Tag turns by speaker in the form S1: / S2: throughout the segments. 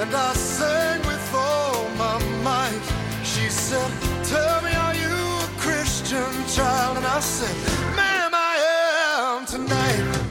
S1: and I sang with all my might. She said, Tell me, are you a Christian child? And I said, Ma'am, I am tonight.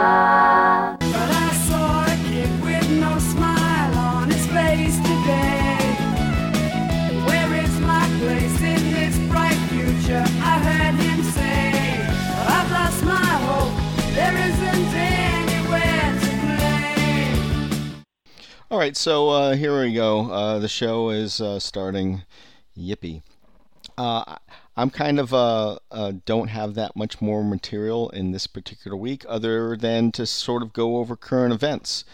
S2: All right, so uh, here we go. Uh, the show is uh, starting. Yippee. Uh, I'm kind of uh, uh, don't have that much more material in this particular week, other than to sort of go over current events.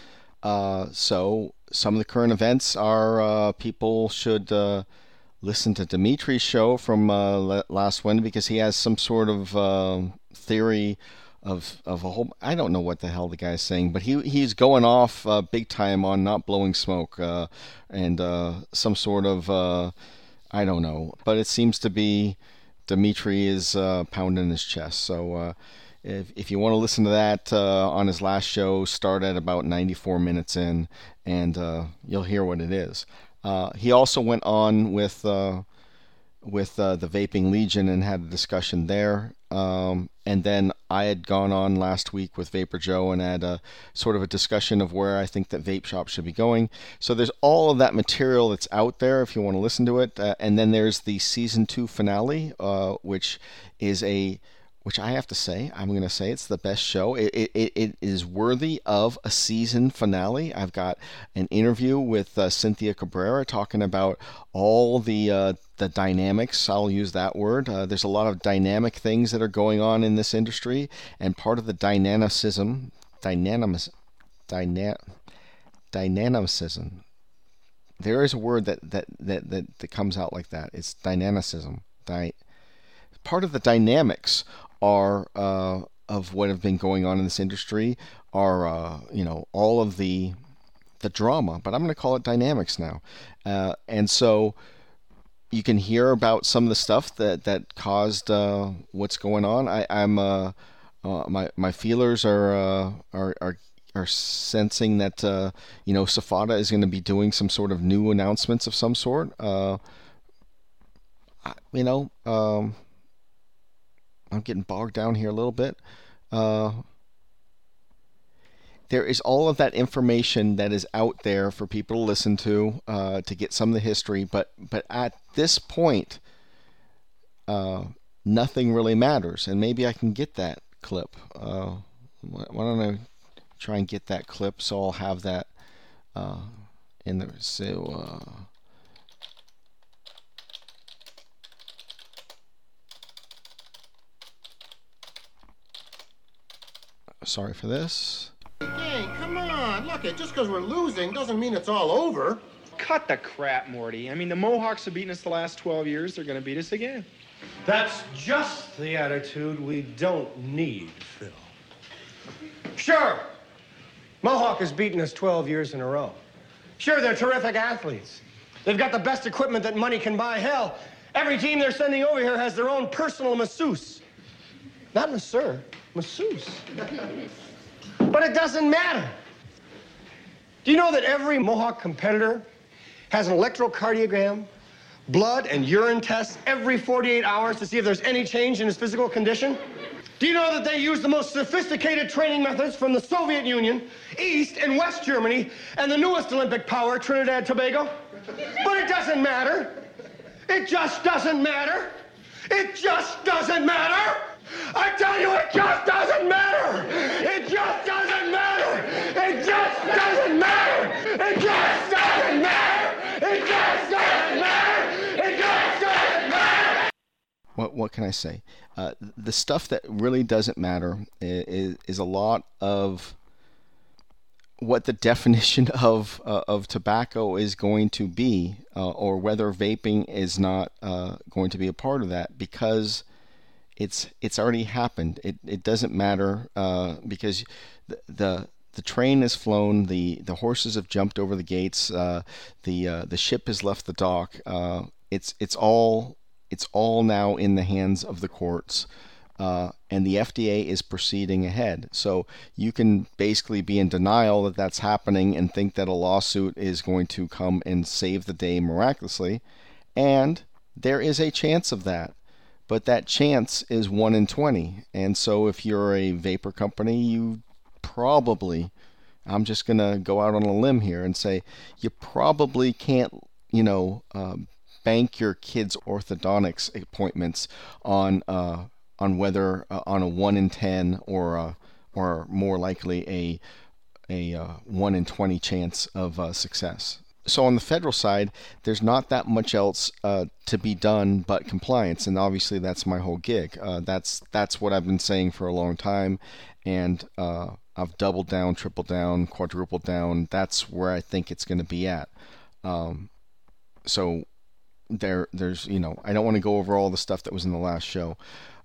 S2: So some of the current events are people should listen to Dimitri's show from last Wednesday because he has some sort of uh, theory of of a whole. I don't know what the hell the guy's saying, but he he's going off uh, big time on not blowing smoke uh, and uh, some sort of uh, I don't know, but it seems to be Dimitri is uh, pounding his chest. So. Uh, if, if you want to listen to that on his last show, start at about 94 minutes in, and you'll hear what it is. He also went on with with uh, the Vaping Legion and had a discussion there. Um, and then I had gone on last week with Vapor Joe and had a sort of a discussion of where I think that vape shops should be going. So there's all of that material that's out there if you want to listen to it. Uh, and then there's the season two finale, uh, which is a which I have to say, I'm going to say it's the best show. It, it, it- is worthy of a season finale. I've got an interview with uh, Cynthia Cabrera talking about all the uh, the dynamics. I'll use that word. Uh, there's a lot of dynamic things that are going on in this industry, and part of the dynamicism, dynamics, dyna, dynamicism. There is a word that that, that, that, that comes out like that. It's dynamicism. Dy, part of the dynamics are uh, of what have been going on in this industry are uh, you know all of the the drama, but I'm going to call it dynamics now, uh, and so you can hear about some of the stuff that that caused uh, what's going on. I, I'm uh, uh, my my feelers are uh, are are are sensing that uh, you know SFATA is going to be doing some sort of new announcements of some sort. You know, um, I'm getting bogged down here a little bit. Uh, there is all of that information that is out there for people to listen to uh, to get some of the history, but but at this point, uh, nothing really matters. And maybe I can get that clip. Uh, why don't I try and get that clip so I'll have that uh, in there. So. Sorry for this.
S3: Hey, come on. Look, it just because we're losing doesn't mean it's all over.
S4: Cut the crap, Morty. I mean, the Mohawks have beaten us the last 12 years. They're going to beat us again.
S5: That's just the attitude we don't need, Phil. Sure, Mohawk has beaten us 12 years in a row. Sure, they're terrific athletes. They've got the best equipment that money can buy. Hell, every team they're sending over here has their own personal masseuse. Not masseur, masseuse. but it doesn't matter. Do you know that every Mohawk competitor has an electrocardiogram, blood and urine tests every 48 hours to see if there's any change in his physical condition? Do you know that they use the most sophisticated training methods from the Soviet Union, East and West Germany, and the newest Olympic power, Trinidad and Tobago? But it doesn't matter. It just doesn't matter. It just doesn't matter. I tell you, it just doesn't matter. It just doesn't matter. It just doesn't matter. It just doesn't matter. It just doesn't matter. It just doesn't matter.
S2: what what can I say? Uh, the stuff that really doesn't matter is, is a lot of what the definition of uh, of tobacco is going to be, uh, or whether vaping is not uh, going to be a part of that, because it's it's already happened. It it doesn't matter uh, because the, the the train has flown, the the horses have jumped over the gates, uh, the uh, the ship has left the dock. it's it's all it's all now in the hands of the courts uh, and the FDA is proceeding ahead. So you can basically be in denial that that's happening and think that a lawsuit is going to come and save the day miraculously. And there is a chance of that. But that chance is 1 in 20. And so if you're a vapor company, you probably, I'm just going to go out on a limb here and say, you probably can't, you know, uh, bank your kids' orthodontics appointments on uh, on whether uh, on a one in ten or uh, or more likely a a uh, one in twenty chance of uh, success. So on the federal side, there's not that much else uh, to be done but compliance, and obviously that's my whole gig. Uh, that's that's what I've been saying for a long time, and I've doubled down, tripled down, quadrupled down. That's where I think it's going to be at. Um, so there, there's you know I don't want to go over all the stuff that was in the last show,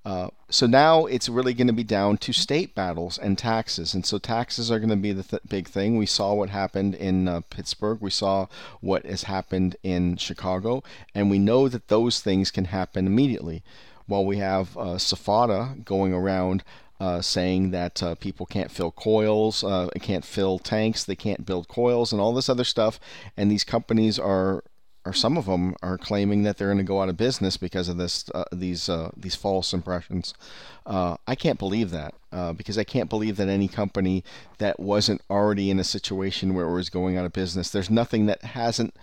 S2: uh, so now it's really going to be down to state battles and taxes. And so taxes are going to be the th- big thing. We saw what happened in uh, Pittsburgh. We saw what has happened in Chicago. And we know that those things can happen immediately. While we have uh, SFATA going around uh, saying that uh, people can't fill coils, uh, can't fill tanks, they can't build coils, and all this other stuff. And these companies are or some of them are claiming that they're going to go out of business because of this uh, these uh, these false impressions. Uh, I can't believe that uh, because I can't believe that any company that wasn't already in a situation where it was going out of business. There's nothing that hasn't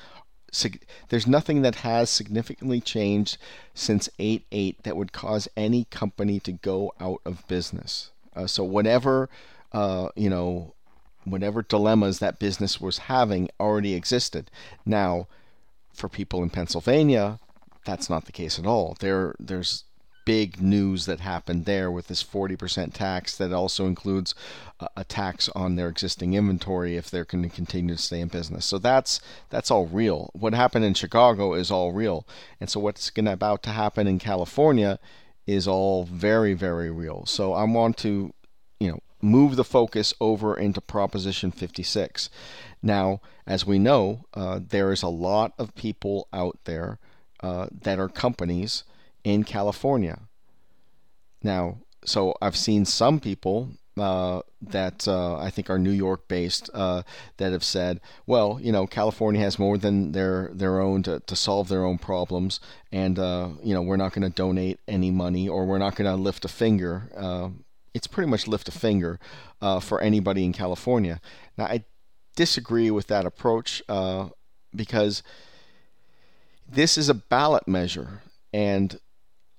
S2: there's nothing that has significantly changed since 8-8 that would cause any company to go out of business. Uh, so whatever uh, you know, whatever dilemmas that business was having already existed. Now for people in Pennsylvania, that's not the case at all. There, there's big news that happened there with this 40% tax that also includes a tax on their existing inventory if they're going to continue to stay in business. So that's that's all real. What happened in Chicago is all real, and so what's going to about to happen in California is all very very real. So I want to, you know, move the focus over into Proposition 56. Now, as we know, uh, there is a lot of people out there uh, that are companies in California. Now, so I've seen some people uh, that uh, I think are New York based uh, that have said, well, you know, California has more than their their own to, to solve their own problems, and uh, you know, we're not going to donate any money or we're not going to lift a finger. It's pretty much lift a finger uh, for anybody in California. Now, I disagree with that approach uh, because this is a ballot measure, and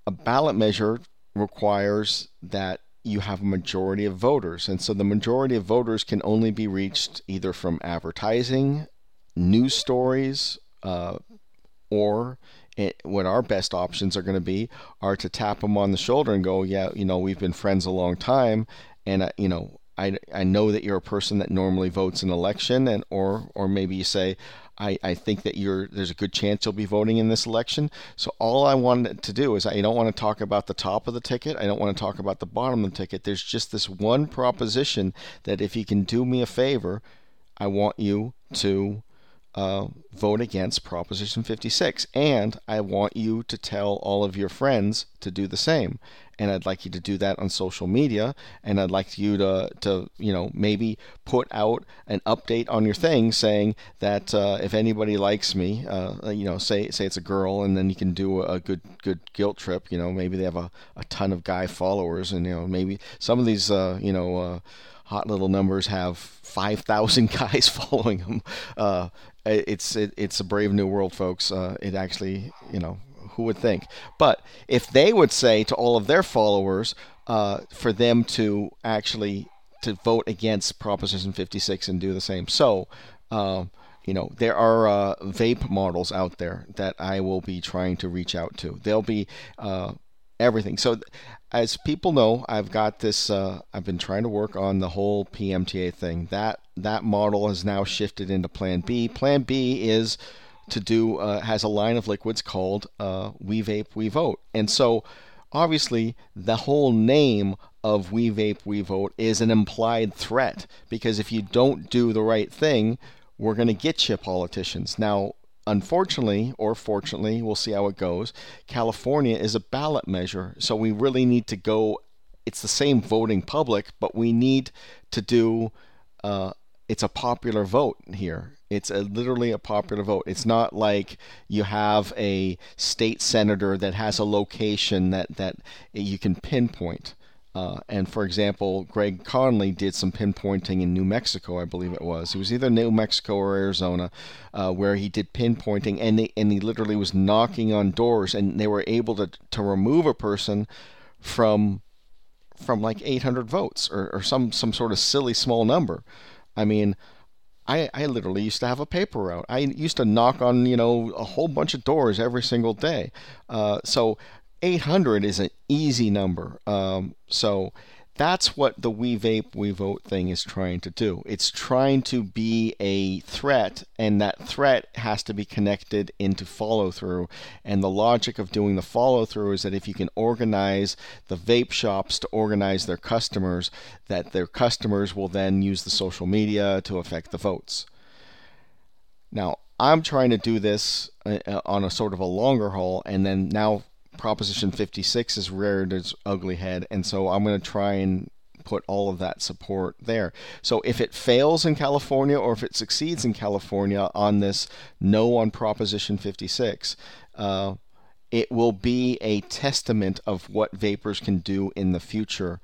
S2: a ballot measure requires that you have a majority of voters. And so the majority of voters can only be reached either from advertising, news stories, uh, or it, what our best options are going to be are to tap them on the shoulder and go, yeah, you know, we've been friends a long time, and you know, I, I know that you're a person that normally votes in election, and or or maybe you say, I, I think that you're there's a good chance you'll be voting in this election. So all I wanted to do is I don't want to talk about the top of the ticket. I don't want to talk about the bottom of the ticket. There's just this one proposition that if you can do me a favor, I want you to uh, vote against Proposition 56. And I want you to tell all of your friends to do the same. And I'd like you to do that on social media. And I'd like you to, to you know, maybe put out an update on your thing saying that uh, if anybody likes me, uh, you know, say say it's a girl, and then you can do a good good guilt trip. You know, maybe they have a, a ton of guy followers, and you know, maybe some of these, uh, you know uh, hot little numbers have 5,000 guys following them. Uh, it's it, it's a brave new world, folks. Uh, it actually, you know, who would think? But if they would say to all of their followers uh, for them to actually to vote against Proposition 56 and do the same, so. Uh, you know there are uh, vape models out there that I will be trying to reach out to. They'll be uh, everything. So, as people know, I've got this. Uh, I've been trying to work on the whole PMTA thing. That that model has now shifted into Plan B. Plan B is to do uh, has a line of liquids called uh, We Vape We Vote, and so obviously the whole name of We Vape We Vote is an implied threat because if you don't do the right thing, we're going to get you politicians. Now, unfortunately or fortunately, we'll see how it goes. California is a ballot measure, so we really need to go. It's the same voting public, but we need to do. Uh, it's a popular vote here. It's a, literally a popular vote. It's not like you have a state senator that has a location that that you can pinpoint. Uh, and for example, Greg Conley did some pinpointing in New Mexico, I believe it was. It was either New Mexico or Arizona, uh, where he did pinpointing, and they, and he literally was knocking on doors, and they were able to to remove a person from from like 800 votes or, or some some sort of silly small number. I mean, I, I literally used to have a paper route. I used to knock on you know a whole bunch of doors every single day. Uh, so 800 is an easy number. Um, so that's what the We Vape, We Vote thing is trying to do. It's trying to be a threat, and that threat has to be connected into follow through. And the logic of doing the follow through is that if you can organize the vape shops to organize their customers, that their customers will then use the social media to affect the votes. Now, I'm trying to do this uh, uh, on a sort of a longer haul, and then now Proposition 56 is reared its ugly head, and so I'm going to try and put all of that support there. So if it fails in California or if it succeeds in California on this no on Proposition 56, uh, it will be a testament of what vapers can do in the future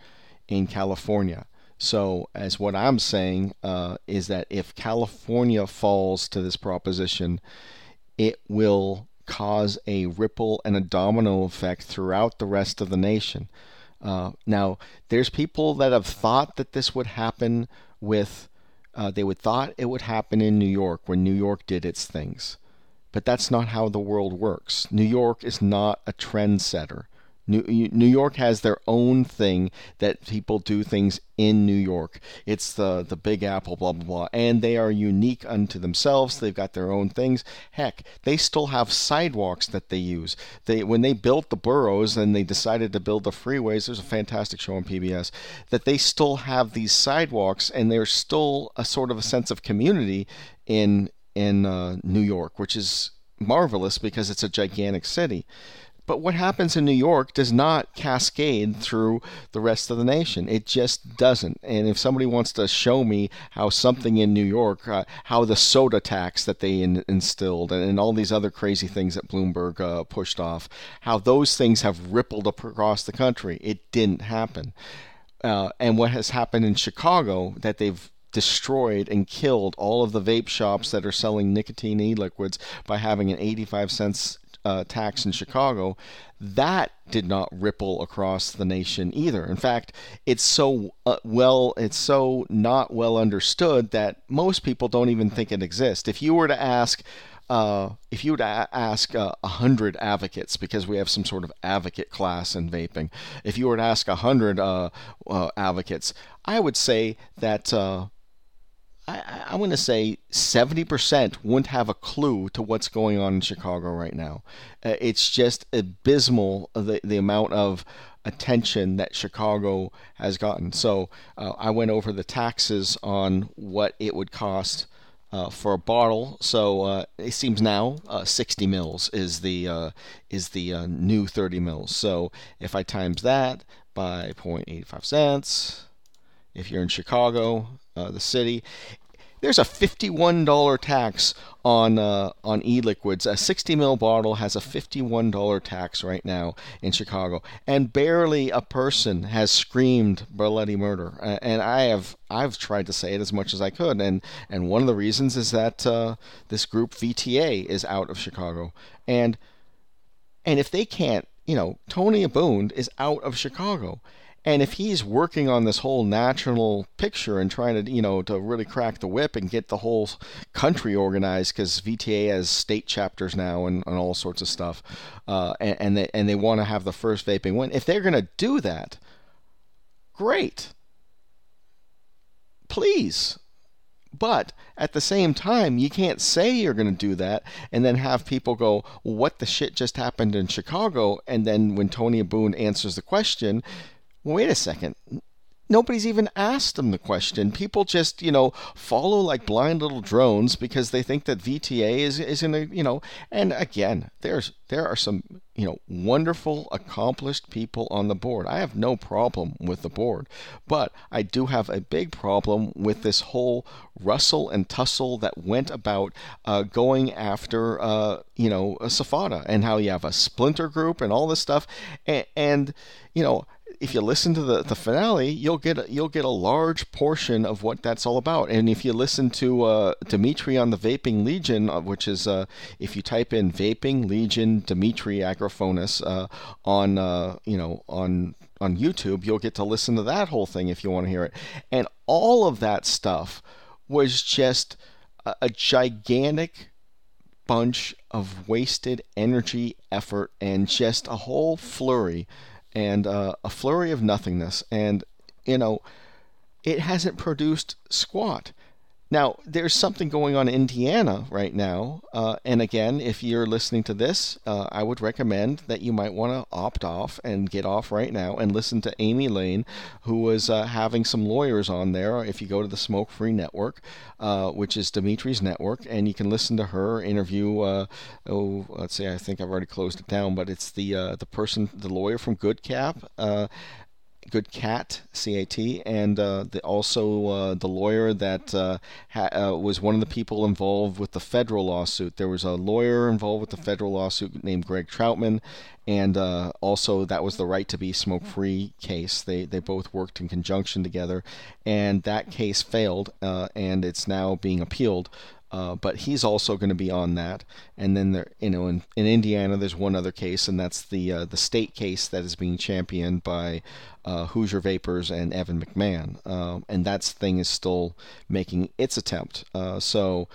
S2: in California. So, as what I'm saying uh, is that if California falls to this proposition, it will cause a ripple and a domino effect throughout the rest of the nation. Uh, now, there's people that have thought that this would happen with, uh, they would thought it would happen in New York when New York did its things. But that's not how the world works. New York is not a trendsetter. New, New York has their own thing that people do things in New York. It's the the Big Apple, blah blah blah, and they are unique unto themselves. They've got their own things. Heck, they still have sidewalks that they use. They when they built the boroughs and they decided to build the freeways. There's a fantastic show on PBS that they still have these sidewalks, and there's still a sort of a sense of community in in uh, New York, which is marvelous because it's a gigantic city. But what happens in New York does not cascade through the rest of the nation. It just doesn't. And if somebody wants to show me how something in New York, uh, how the soda tax that they in, instilled and, and, all these other crazy things that Bloomberg uh, pushed off, how those things have rippled across the country, it didn't happen. Uh, and what has happened in Chicago that they've destroyed and killed all of the vape shops that are selling nicotine e-liquids by having an 85 cents uh, tax in Chicago, that did not ripple across the nation either. In fact, it's so uh, well, it's so not well understood that most people don't even think it exists. If you were to ask, uh, if you were to ask uh, a uh, hundred advocates, because we have some sort of advocate class in vaping, if you were to ask a hundred uh, uh, advocates, I would say that I, I want to say 70% wouldn't have a clue to what's going on in Chicago right now. Uh, it's just abysmal the, the amount of attention that Chicago has gotten. So uh, I went over the taxes on what it would cost. Uh, for a bottle. So uh, it seems now uh, 60 mils is the uh, is the uh, new 30 mils. So if I times that by 0.85 cents, if you're in Chicago, uh, the city. There's a $51 tax on uh, on e-liquids. A 60 ml bottle has a $51 tax right now in Chicago, and barely a person has screamed bloody murder. And I have I've tried to say it as much as I could, and and one of the reasons is that uh, this group VTA is out of Chicago, and and if they can't, you know, Tony Abboud is out of Chicago And if he's working on this whole national picture and trying to, you know, to really crack the whip and get the whole country organized, because VTA has state chapters now and, and all sorts of stuff, uh, and, and they and they want to have the first vaping win. If they're going to do that, great. Please. But at the same time, you can't say you're going to do that and then have people go, What the shit just happened in Chicago? And then when Tony Abboud answers the question, wait a second. Nobody's even asked them the question. People just, you know, follow like blind little drones because they think that VTA is is in a, you know. And again, there's there are some, you know, wonderful, accomplished people on the board. I have no problem with the board, but I do have a big problem with this whole rustle and tussle that went about uh, going after, uh, you know, SFATA and how you have a splinter group and all this stuff, and, and you know if you listen to the, the finale, you'll get you'll get a large portion of what that's all about. And if you listen to uh, Dimitri on the Vaping Legion, uh, which is uh, if you type in Vaping Legion Dimitri Agrafiotis uh, on uh, you know on on YouTube, you'll get to listen to that whole thing if you want to hear it. And all of that stuff was just a, a gigantic bunch of wasted energy, effort, and just a whole flurry and uh, a flurry of nothingness. And, you know, it hasn't produced squat. Now, there's something going on in Indiana right now. Uh, and again, if you're listening to this, uh, I would recommend that you might want to opt off and get off right now and listen to Amy Lane, who was uh, having some lawyers on there. If you go to the Smoke Free Network, uh, which is Dimitri's network, and you can listen to her interview. Uh, oh, let's see, I think I've already closed it down, but it's the uh, the person, the lawyer from Good Cap. Good Cat, C A T, and uh, the, also uh, the lawyer that uh, ha- uh, was one of the people involved with the federal lawsuit. There was a lawyer involved with the federal lawsuit named Greg Troutman, and uh, also that was the right to be smoke free case. They they both worked in conjunction together, and that case failed, and it's now being appealed. Uh, but he's also going to be on that. And then there, you know, in, in Indiana, there's one other case, and that's the uh, the state case that is being championed by uh, Hoosier Vapors and Evan McMahon, um, and that thing is still making its attempt. Uh, so.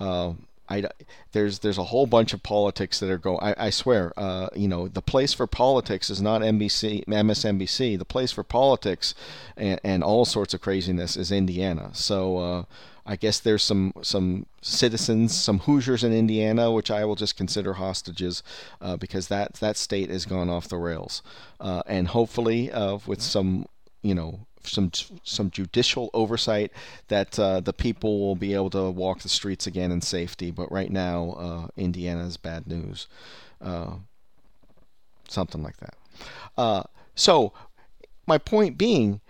S2: Uh, I, there's there's a whole bunch of politics that are going. I, I swear, uh, you know, the place for politics is not NBC, MSNBC. The place for politics and, and all sorts of craziness is Indiana. So uh, I guess there's some some citizens, some Hoosiers in Indiana, which I will just consider hostages uh, because that that state has gone off the rails, uh, and hopefully uh, with some you know some some judicial oversight that uh, the people will be able to walk the streets again in safety. But right now, uh, Indiana is bad news. Uh, something like that. so my point being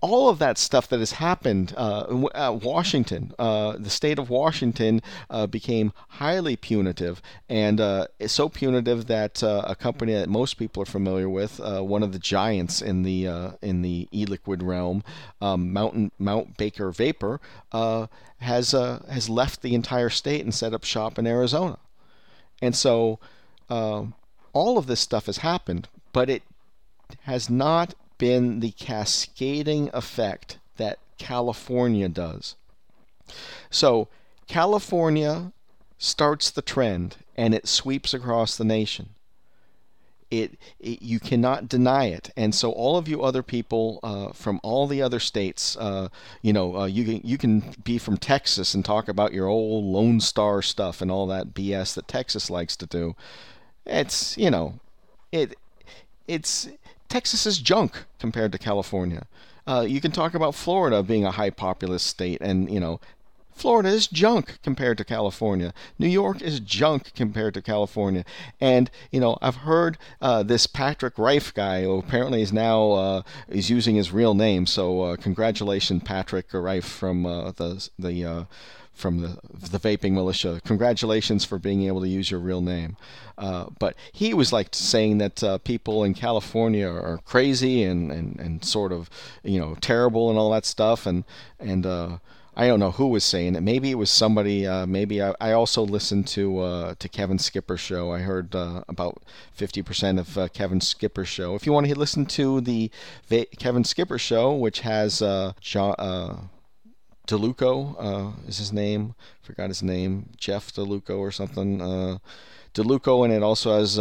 S2: all of that stuff that has happened, uh, uh, Washington, uh, the state of Washington uh, became highly punitive, and uh, so punitive that uh, a company that most people are familiar with, one of the giants in the in the e-liquid realm, um, Mountain Mount Baker Vapor, has has left the entire state and set up shop in Arizona, and so all of this stuff has happened, but it has not been the cascading effect that California does. So, California starts the trend and it sweeps across the nation. It, it, you cannot deny it, and so all of you other people uh, from all the other states, uh, you know, uh, you can you can be from Texas and talk about your old Lone Star stuff and all that BS that Texas likes to do. It's you know, it it's Texas is junk compared to California. Uh, you can talk about Florida being a high populous state, and you know, Florida is junk compared to California. New York is junk compared to California. And you know, I've heard uh, this Patrick Reif guy, who apparently is now uh, is using his real name. So uh, congratulations, Patrick Reif from uh, the the uh, from the the vaping militia. Congratulations for being able to use your real name. Uh, but he was like saying that uh, people in California are crazy and, and, and sort of you know terrible and all that stuff. And and uh, I don't know who was saying it. Maybe it was somebody. Uh, maybe I, I, also listened to uh, to Kevin Skipper's show. I heard uh, about fifty percent of Kevin Skipper's show. If you want to listen to the Va- Kevin Skipper show, which has uh, John uh, DeLuco is his name. Forgot his name. Jeff DeLuco or something. DeLuco, and it also has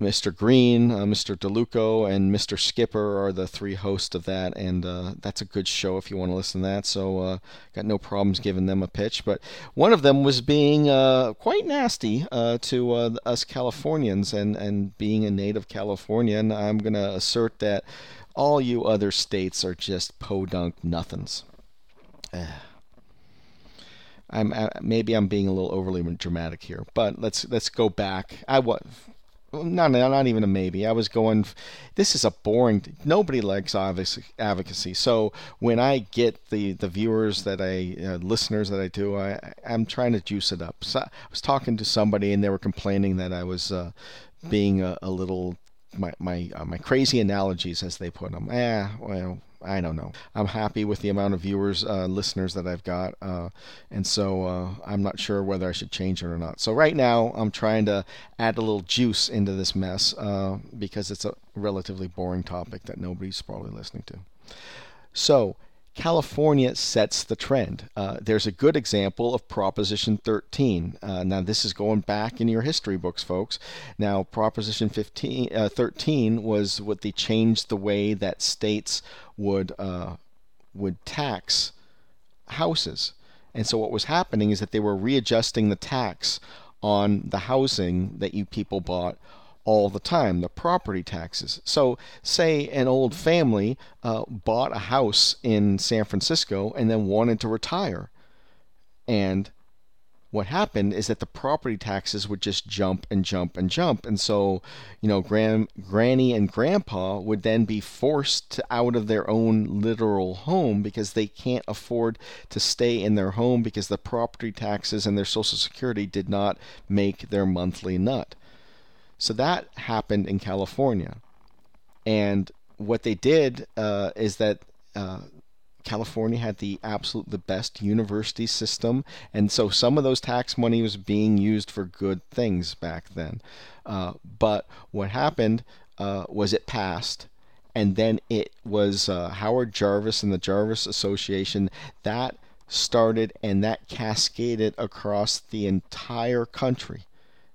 S2: Mr. Green, uh, Mr. DeLuco, and Mr. Skipper are the three hosts of that, and uh, that's a good show if you want to listen to that. So, uh, got no problems giving them a pitch. But one of them was being uh, quite nasty uh, to uh, us Californians, and and being a native Californian, I'm gonna assert that all you other states are just podunk nothings. I'm maybe I'm being a little overly dramatic here, but let's let's go back. I was not not even a maybe. I was going. This is a boring. Nobody likes advocacy. So when I get the the viewers that I uh, listeners that I do, I I'm trying to juice it up. So I was talking to somebody and they were complaining that I was uh, being a, a, little my my uh, my crazy analogies as they put them. Eh, well, I don't know. I'm happy with the amount of viewers, uh, listeners that I've got, uh, and so uh, I'm not sure whether I should change it or not. So right now, I'm trying to add a little juice into this mess uh, because it's a relatively boring topic that nobody's probably listening to. So California sets the trend. Uh, there's a good example of Proposition 13. Uh, now, this is going back in your history books, folks. Now, Proposition 15, uh, 13 was what they changed the way that states would uh, would tax houses. And so, what was happening is that they were readjusting the tax on the housing that you people bought all the time, the property taxes. So, say an old family uh, bought a house in San Francisco and then wanted to retire. And what happened is that the property taxes would just jump and jump and jump. And so, you know, gran- granny and grandpa would then be forced out of their own literal home because they can't afford to stay in their home because the property taxes and their social security did not make their monthly nut. So that happened in California. And what they did uh, is that uh, California had the absolute the best university system, and so some of those tax money was being used for good things back then. Uh, but what happened uh, was it passed, and then it was uh, Howard Jarvis and the Jarvis Association that started and that cascaded across the entire country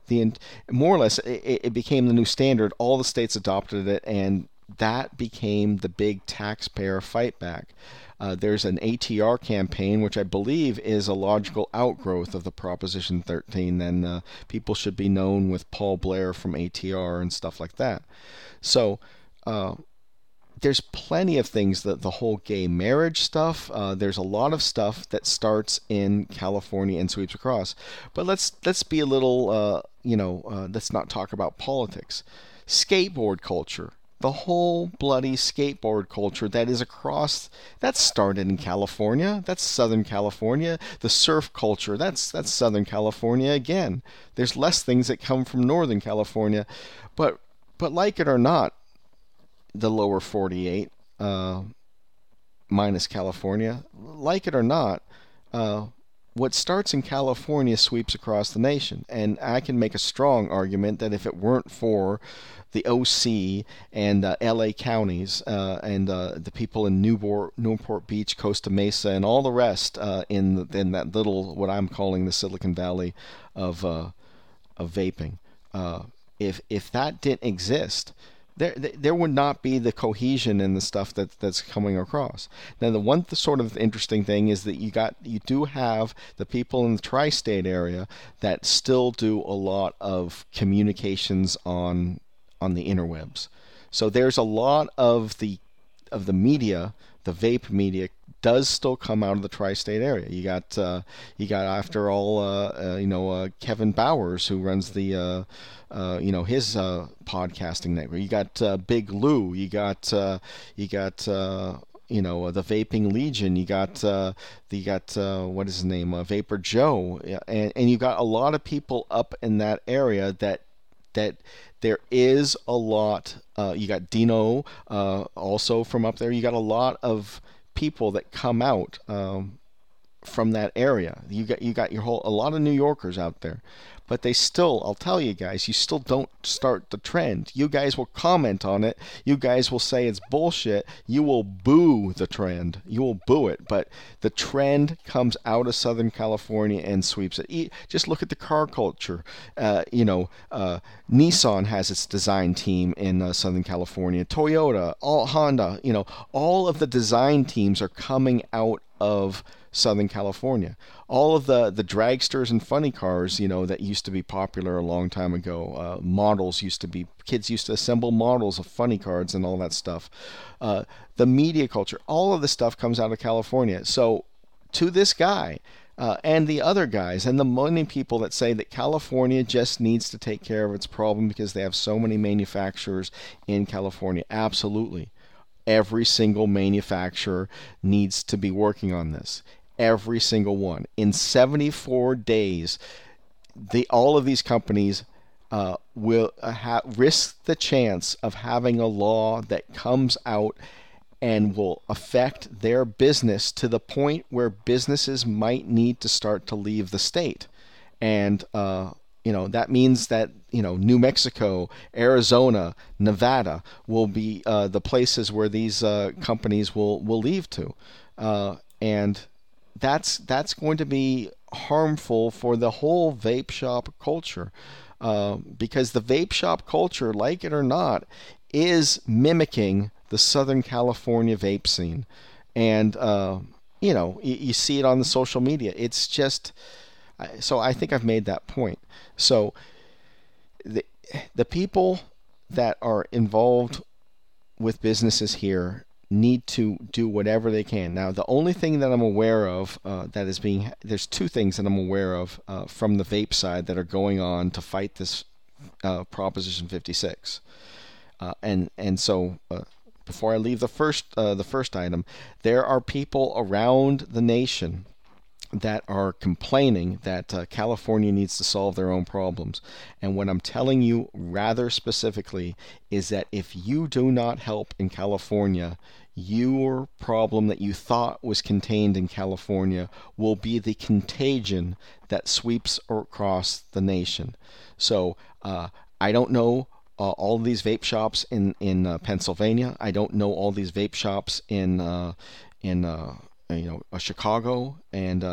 S2: the more or less it, it became the new standard. All the states adopted it, and that became the big taxpayer fight back. Uh, there's an ATR campaign, which I believe is a logical outgrowth of the Proposition 13. Then uh, people should be known with Paul Blair from ATR and stuff like that. So uh, there's plenty of things that the whole gay marriage stuff. Uh, there's a lot of stuff that starts in California and sweeps across. But let's let's be a little, uh, you know, uh, let's not talk about politics. Skateboard culture, the whole bloody skateboard culture that is across. That started in California. That's Southern California. The surf culture. That's that's Southern California again. There's less things that come from Northern California, but but like it or not, the lower 48 uh, minus California. Like it or not, uh, what starts in California sweeps across the nation. And I can make a strong argument that if it weren't for the OC and uh, LA counties uh, and uh, the people in Newport, Newport Beach, Costa Mesa, and all the rest uh, in, in that little, what I'm calling the Silicon Valley of, uh, of vaping, uh, if, if that didn't exist, there there would not be the cohesion in the stuff that that's coming across. Now the one the sort of interesting thing is that you got you do have the people in the tri-state area that still do a lot of communications on on the interwebs. So there's a lot of the of the media, the vape media does still come out of the tri-state area. You got uh, you got after all uh, uh, you know uh, Kevin Bowers who runs the uh, uh, you know his podcasting network. You got Big Lou. You got you got you know the Vaping Legion. You got uh, you got what is his name? Vapor Joe, and and you got a lot of people up in that area that that there is a lot. you got Dino also from up there. You got a lot of people that come out um, from that area. You got you got your whole a lot of New Yorkers out there, but they still, I'll tell you guys, you still don't start the trend. You guys will comment on it. You guys will say it's bullshit. You will boo the trend. You will boo it, but the trend comes out of Southern California and sweeps it. Just look at the car culture. Uh, you know, uh, Nissan has its design team in uh, Southern California. Toyota, all Honda. You know, all of the design teams are coming out of Southern California. All of the the dragsters and funny cars, you know, that used to be popular a long time ago. Uh, models used to be kids used to assemble models of funny cars and all that stuff. Uh, the media culture, all of this stuff comes out of California. So to this guy. Uh, and the other guys and the money people that say that California just needs to take care of its problem because they have so many manufacturers in California. Absolutely. Every single manufacturer needs to be working on this every single one. In 74 days, the all of these companies uh, will uh, ha- risk the chance of having a law that comes out and will affect their business to the point where businesses might need to start to leave the state. And uh, you know that means that you know New Mexico, Arizona, Nevada will be uh, the places where these uh, companies will will leave to, uh, and that's that's going to be harmful for the whole vape shop culture uh, because the vape shop culture, like it or not, is mimicking the Southern California vape scene, and uh, you know you, you, see it on the social media. It's just so I think I've made that point. So the the people that are involved with businesses here need to do whatever they can. Now, the only thing that I'm aware of uh, that is being there's two things that I'm aware of uh, from the vape side that are going on to fight this uh, Proposition 56, uh, and and so. Uh, before I leave the first uh, the first item, there are people around the nation that are complaining that uh, California needs to solve their own problems. And what I'm telling you rather specifically is that if you do not help in California, your problem that you thought was contained in California will be the contagion that sweeps across the nation. So uh, I don't know uh, all these vape shops in in uh, Pennsylvania. I don't know all these vape shops in uh, in uh, you know uh, Chicago and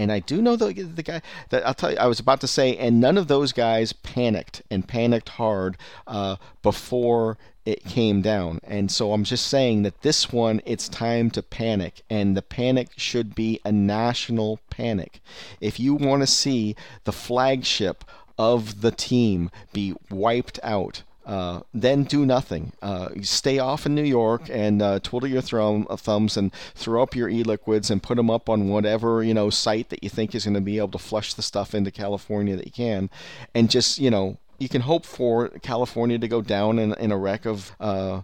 S2: and I do know the the guy that I'll tell you. I was about to say, and none of those guys panicked and panicked hard uh, before it came down. And so I'm just saying that this one, it's time to panic, and the panic should be a national panic. If you want to see the flagship of the team be wiped out, uh, then do nothing. Uh, stay off in New York and uh, twiddle your uh, thumbs and throw up your e-liquids and put them up on whatever you know site that you think is going to be able to flush the stuff into California that you can, and just you know you can hope for California to go down in, in a wreck of uh,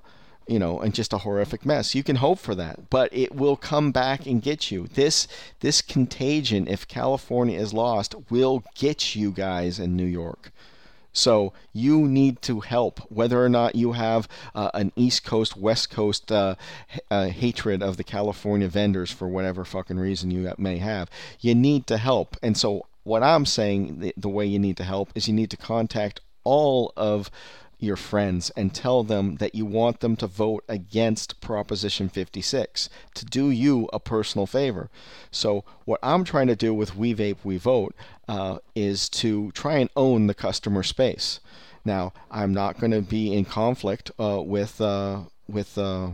S2: you know, and just a horrific mess. You can hope for that, but it will come back and get you. This this contagion, if California is lost, will get you guys in New York. So you need to help, whether or not you have uh, an East Coast, West Coast uh, uh, hatred of the California vendors for whatever fucking reason you may have. You need to help. And so what I'm saying, the, the way you need to help is you need to contact all of your friends and tell them that you want them to vote against Proposition 56 to do you a personal favor. So, what I'm trying to do with We Vape, We Vote uh, is to try and own the customer space. Now, I'm not going to be in conflict uh, with uh, with uh,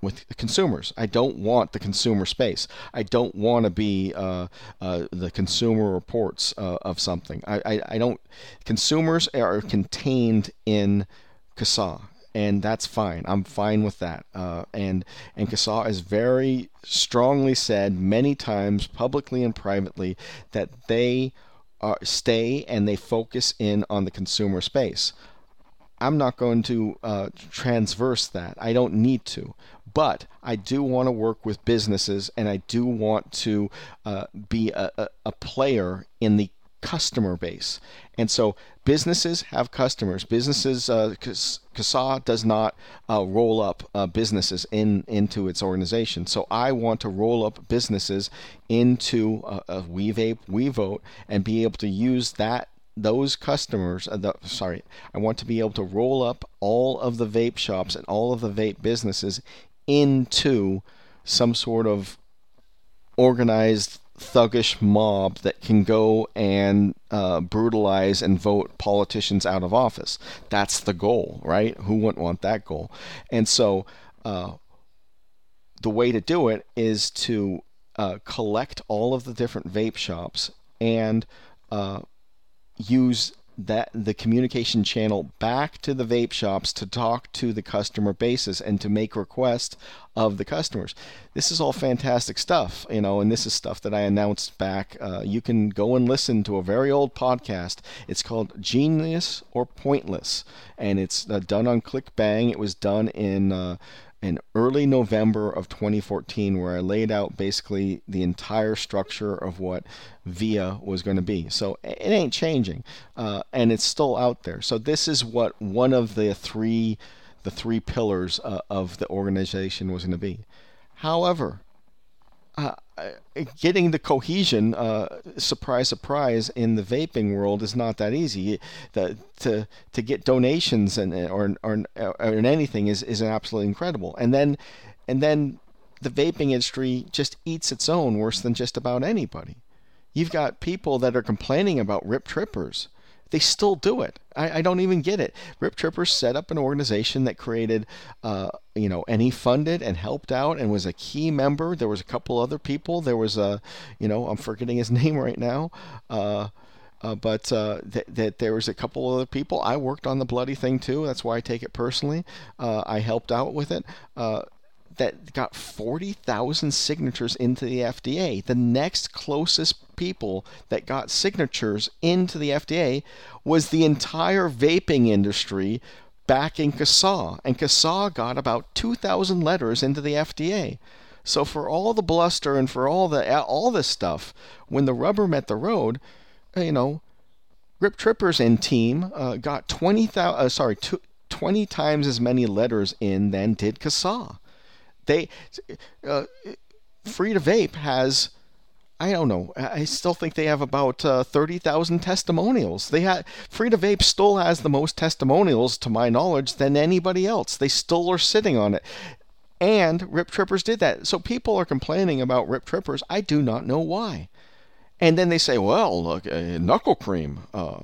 S2: with consumers. I don't want the consumer space. I don't want to be uh, uh, the consumer reports uh, of something. I, I, I, don't. Consumers are contained in CASAA, and that's fine. I'm fine with that. Uh, and and CASAA has very strongly said many times, publicly and privately, that they are, stay and they focus in on the consumer space. I'm not going to uh, transverse that. I don't need to. But I do want to work with businesses and I do want to uh, be a, a, player in the customer base. And so businesses have customers. Businesses, uh, does not uh, roll up uh, businesses in into its organization. So I want to roll up businesses into a, a WeVape, WeVote, and be able to use that those customers, uh, the, sorry, I want to be able to roll up all of the vape shops and all of the vape businesses into some sort of organized thuggish mob that can go and uh, brutalize and vote politicians out of office. That's the goal, right? Who wouldn't want that goal? And so uh, the way to do it is to uh, collect all of the different vape shops and uh, use that the communication channel back to the vape shops to talk to the customer bases and to make requests of the customers. This is all fantastic stuff, you know, and this is stuff that I announced back. Uh, you can go and listen to a very old podcast. It's called Genius or Pointless, and it's uh, done on ClickBang. It was done in uh, in early November of 2014, where I laid out basically the entire structure of what VIA was going to be. So it ain't changing, uh, and it's still out there. So this is what one of the three the three pillars uh, of the organization was going to be. However, uh, getting the cohesion, uh, surprise, surprise, in the vaping world is not that easy. The, to to get donations and or or, or anything is, is absolutely incredible. And then and then the vaping industry just eats its own worse than just about anybody. You've got people that are complaining about rip trippers they still do it. I, I, don't even get it. Rip Trippers set up an organization that created, uh, you know, and he funded and helped out and was a key member. There was a couple other people. There was a, you know, I'm forgetting his name right now. Uh, uh, but uh, that there was a couple other people. I worked on the bloody thing too. That's why I take it personally. Uh, I helped out with it. That got 40,000 signatures into the FDA. The next closest people that got signatures into the FDA was the entire vaping industry back in CASAA. And CASAA got about 2,000 letters into the FDA. So for all the bluster and for all the all this stuff, when the rubber met the road, you know, Rip Trippers and team uh, got 20,000, uh, sorry, 20 times as many letters in than did CASAA. They uh, Free to Vape has I don't know. I still think they have about uh, 30,000 testimonials. They had Free to Vape still has the most testimonials to my knowledge than anybody else. They still are sitting on it. And Rip Trippers did that. So people are complaining about Rip Trippers. I do not know why. And then they say, well, look, uh, knuckle cream. Uh,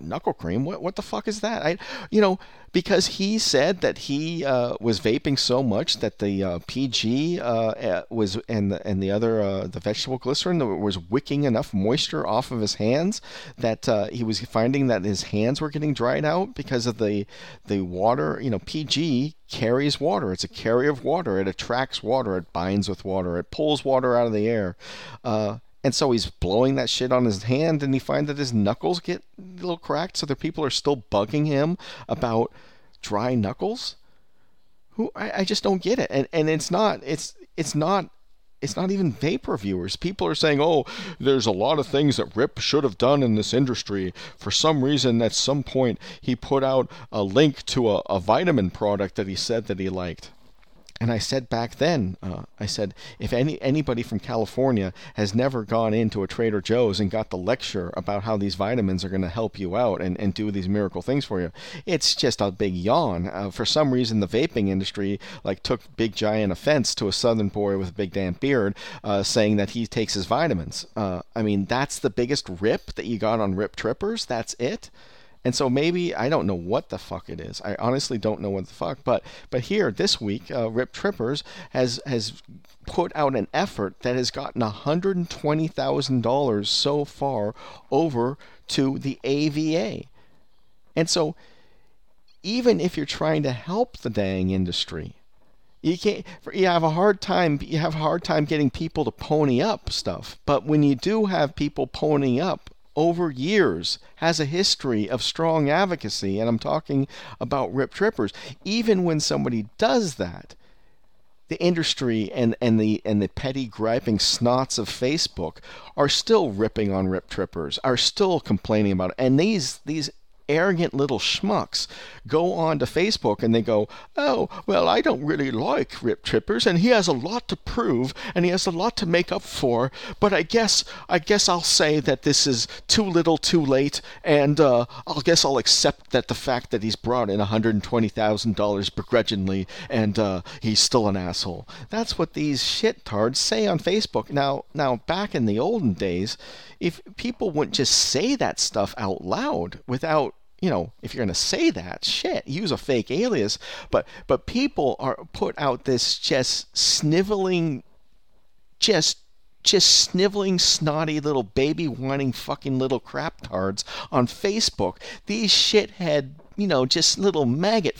S2: knuckle cream? What what the fuck is that? I you know because he said that he uh, was vaping so much that the uh, pg uh, was and the and the other uh, the vegetable glycerin was wicking enough moisture off of his hands that uh, he was finding that his hands were getting dried out because of the the water you know pg carries water. It's a carrier of water. It attracts water. It binds with water. It pulls water out of the air. Uh, and so he's blowing that shit on his hand, and he finds that his knuckles get a little cracked. So the people are still bugging him about dry knuckles. Who I, I just don't get it. And and it's not it's it's not it's not even vape reviewers. People are saying, oh, there's a lot of things that Rip should have done in this industry. For some reason, at some point, he put out a link to a, a vitamin product that he said that he liked. And I said back then, uh, I said, if any anybody from California has never gone into a Trader Joe's and got the lecture about how these vitamins are going to help you out and, and do these miracle things for you, it's just a big yawn. Uh, for some reason, the vaping industry like took big giant offense to a Southern boy with a big damn beard uh, saying that he takes his vitamins. Uh, I mean, that's the biggest rip that you got on Rip Trippers. That's it. And so maybe I don't know what the fuck it is. I honestly don't know what the fuck. But but here this week, uh, Rip Trippers has has put out an effort that has gotten hundred and twenty thousand dollars so far over to the AVA. And so even if you're trying to help the dang industry, you can't you have a hard time you have a hard time getting people to pony up stuff but when you do have people ponying up over years has a history of strong advocacy, and I'm talking about Rip Trippers. Even when somebody does that, the industry and, and the and the petty griping snots of Facebook are still ripping on rip trippers, are still complaining about it. And these these arrogant little schmucks go on to Facebook and they go, Oh, well, I don't really like Rip Trippers and he has a lot to prove and he has a lot to make up for, but I guess I guess I'll say that this is too little too late and uh, I'll guess I'll accept that the fact that he's brought in $120,000 begrudgingly and uh, he's still an asshole. That's what these shittards say on Facebook. Now, now back in the olden days, if people wouldn't just say that stuff out loud without you know, if you're going to say that, shit, use a fake alias. But but people are put out this just sniveling, just just sniveling, snotty little baby whining fucking little crap tards on Facebook. These shithead, you know, just little maggot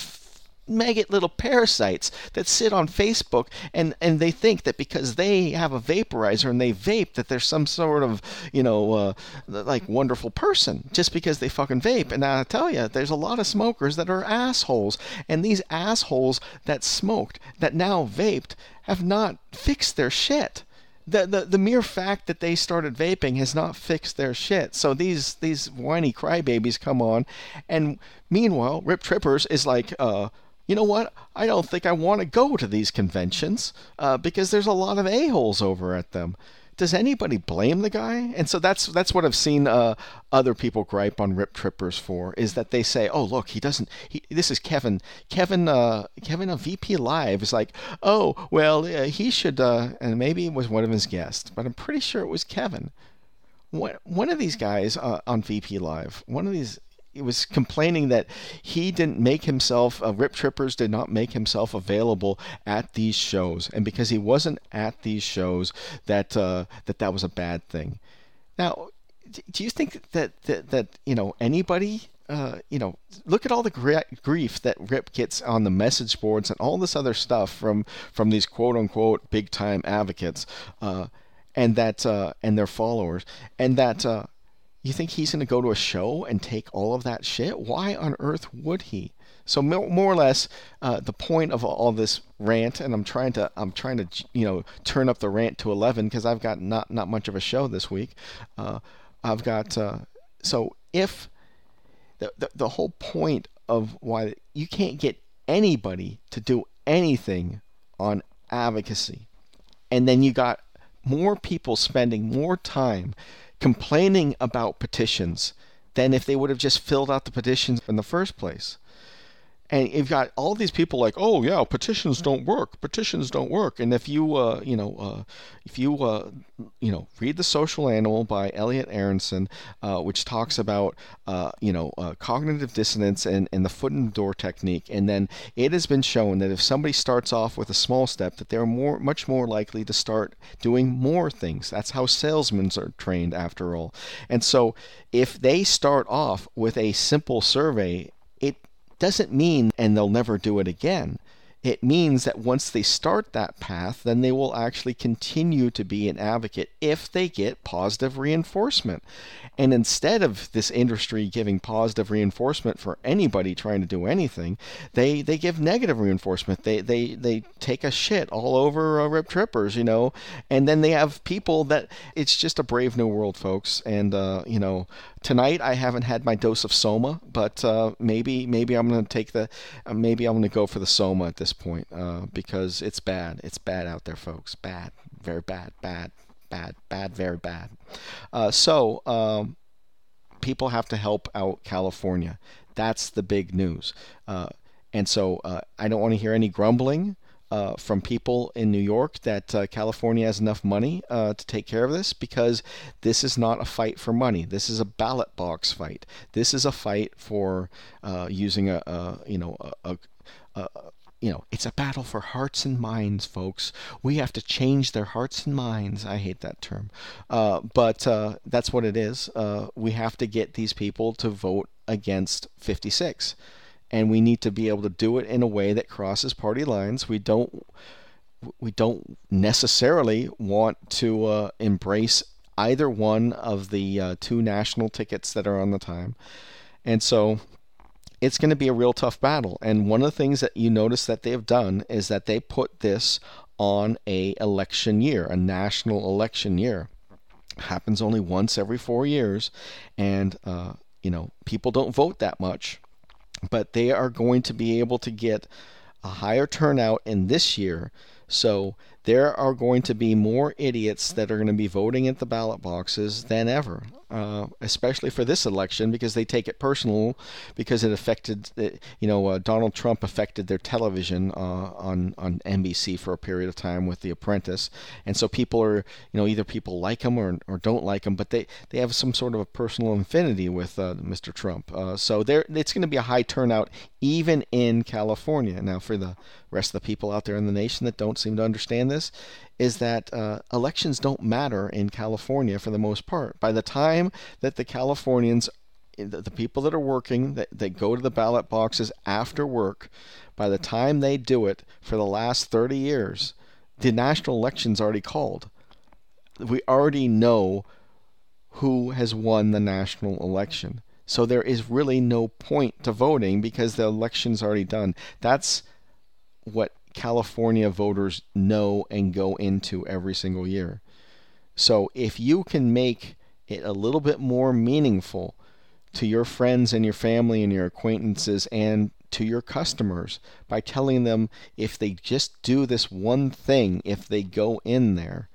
S2: maggot little parasites that sit on Facebook and, and they think that because they have a vaporizer and they vape that they're some sort of, you know, uh, like wonderful person just because they fucking vape. And I tell you, there's a lot of smokers that are assholes. And these assholes that smoked, that now vaped, have not fixed their shit. The, the, the mere fact that they started vaping has not fixed their shit. So these these whiny crybabies come on, and meanwhile, Rip Trippers is like, uh, you know what? I don't think I want to go to these conventions uh, because there's a lot of a-holes over at them. Does anybody blame the guy? And so that's that's what I've seen uh, other people gripe on Rip Trippers for is that they say, "Oh, look, he doesn't. He, this is Kevin. Kevin. Uh, Kevin of VP Live is like, oh, well, he should. Uh, and maybe it was one of his guests, but I'm pretty sure it was Kevin. One one of these guys uh, on VP Live. One of these he was complaining that he didn't make himself uh, Rip Trippers did not make himself available at these shows, and because he wasn't at these shows, that uh, that that was a bad thing. Now, do you think that that, that you know anybody? Uh, you know, look at all the gra- grief that Rip gets on the message boards and all this other stuff from from these quote unquote big time advocates, uh, and that uh, and their followers, and that uh, you think he's going to go to a show and take all of that shit? Why on earth would he? So more or less, uh, the point of all this rant, and I'm trying to I'm trying to you know turn up the rant to 11 because I've got not not much of a show this week. Uh, I've got uh, so if the, the the whole point of why you can't get anybody to do anything on advocacy, and then you got more people spending more time complaining about petitions than if they would have just filled out the petitions in the first place and you've got all these people like, oh yeah, petitions don't work. Petitions don't work. And if you, uh, you know, uh, if you, uh, you know, read the Social Animal by Elliot Aronson, uh, which talks about, uh, you know, uh, cognitive dissonance and, and the foot in the door technique, and then it has been shown that if somebody starts off with a small step, that they're more, much more likely to start doing more things. That's how salesmen are trained, after all. And so, if they start off with a simple survey doesn't mean and they'll never do it again. It means that once they start that path, then they will actually continue to be an advocate if they get positive reinforcement. And instead of this industry giving positive reinforcement for anybody trying to do anything, they, they give negative reinforcement. They, they, they take a shit all over uh, Rip Trippers, you know, and then they have people that it's just a brave new world, folks. And, uh, you know, tonight I haven't had my dose of Soma, but uh, maybe maybe I'm gonna take the uh, maybe I'm gonna go for the Soma at this point uh, because it's bad. It's bad out there, folks. Bad, very bad, bad bad, bad, very bad. Uh, so um, people have to help out California. That's the big news. Uh, and so uh, I don't want to hear any grumbling. Uh, from people in New York that uh, California has enough money uh, to take care of this because this is not a fight for money. This is a ballot box fight. This is a fight for uh, using a, a, you know a, a, you know, it's a battle for hearts and minds, folks. We have to change their hearts and minds. I hate that term. Uh, but uh, that's what it is. We have to get these people to vote against 56. And we need to be able to do it in a way that crosses party lines. We don't we don't necessarily want to uh, embrace either one of the uh, two national tickets that are on the time. And so it's going to be a real tough battle. And one of the things that you notice that they have done is that they put this on a election year, a national election year. happens only once every four years, and uh, you know people don't vote that much, but they are going to be able to get a higher turnout in this year. So there are going to be more idiots that are going to be voting at the ballot boxes than ever, uh, especially for this election because they take it personal because it affected, uh, you know, uh, Donald Trump affected their television uh, on on NBC for a period of time with The Apprentice, and so people are, you know, either people like him or, or don't like him, but they they have some sort of a personal affinity with uh, Mr. Trump. Uh, so there, it's going to be a high turnout even in California. Now, for the rest of the people out there in the nation that don't seem to understand this is that uh, elections don't matter in California for the most part. By the time that the Californians, the, the people that are working, that, that go to the ballot boxes after work, by the time they do it for the last 30 years, the national election's already called. We already know who has won the national election. So there is really no point to voting because the election's already done. That's what California voters know and go into every single year. So if you can make it a little bit more meaningful to your friends and your family and your acquaintances and to your customers by telling them if they just do this one thing, if they go in there,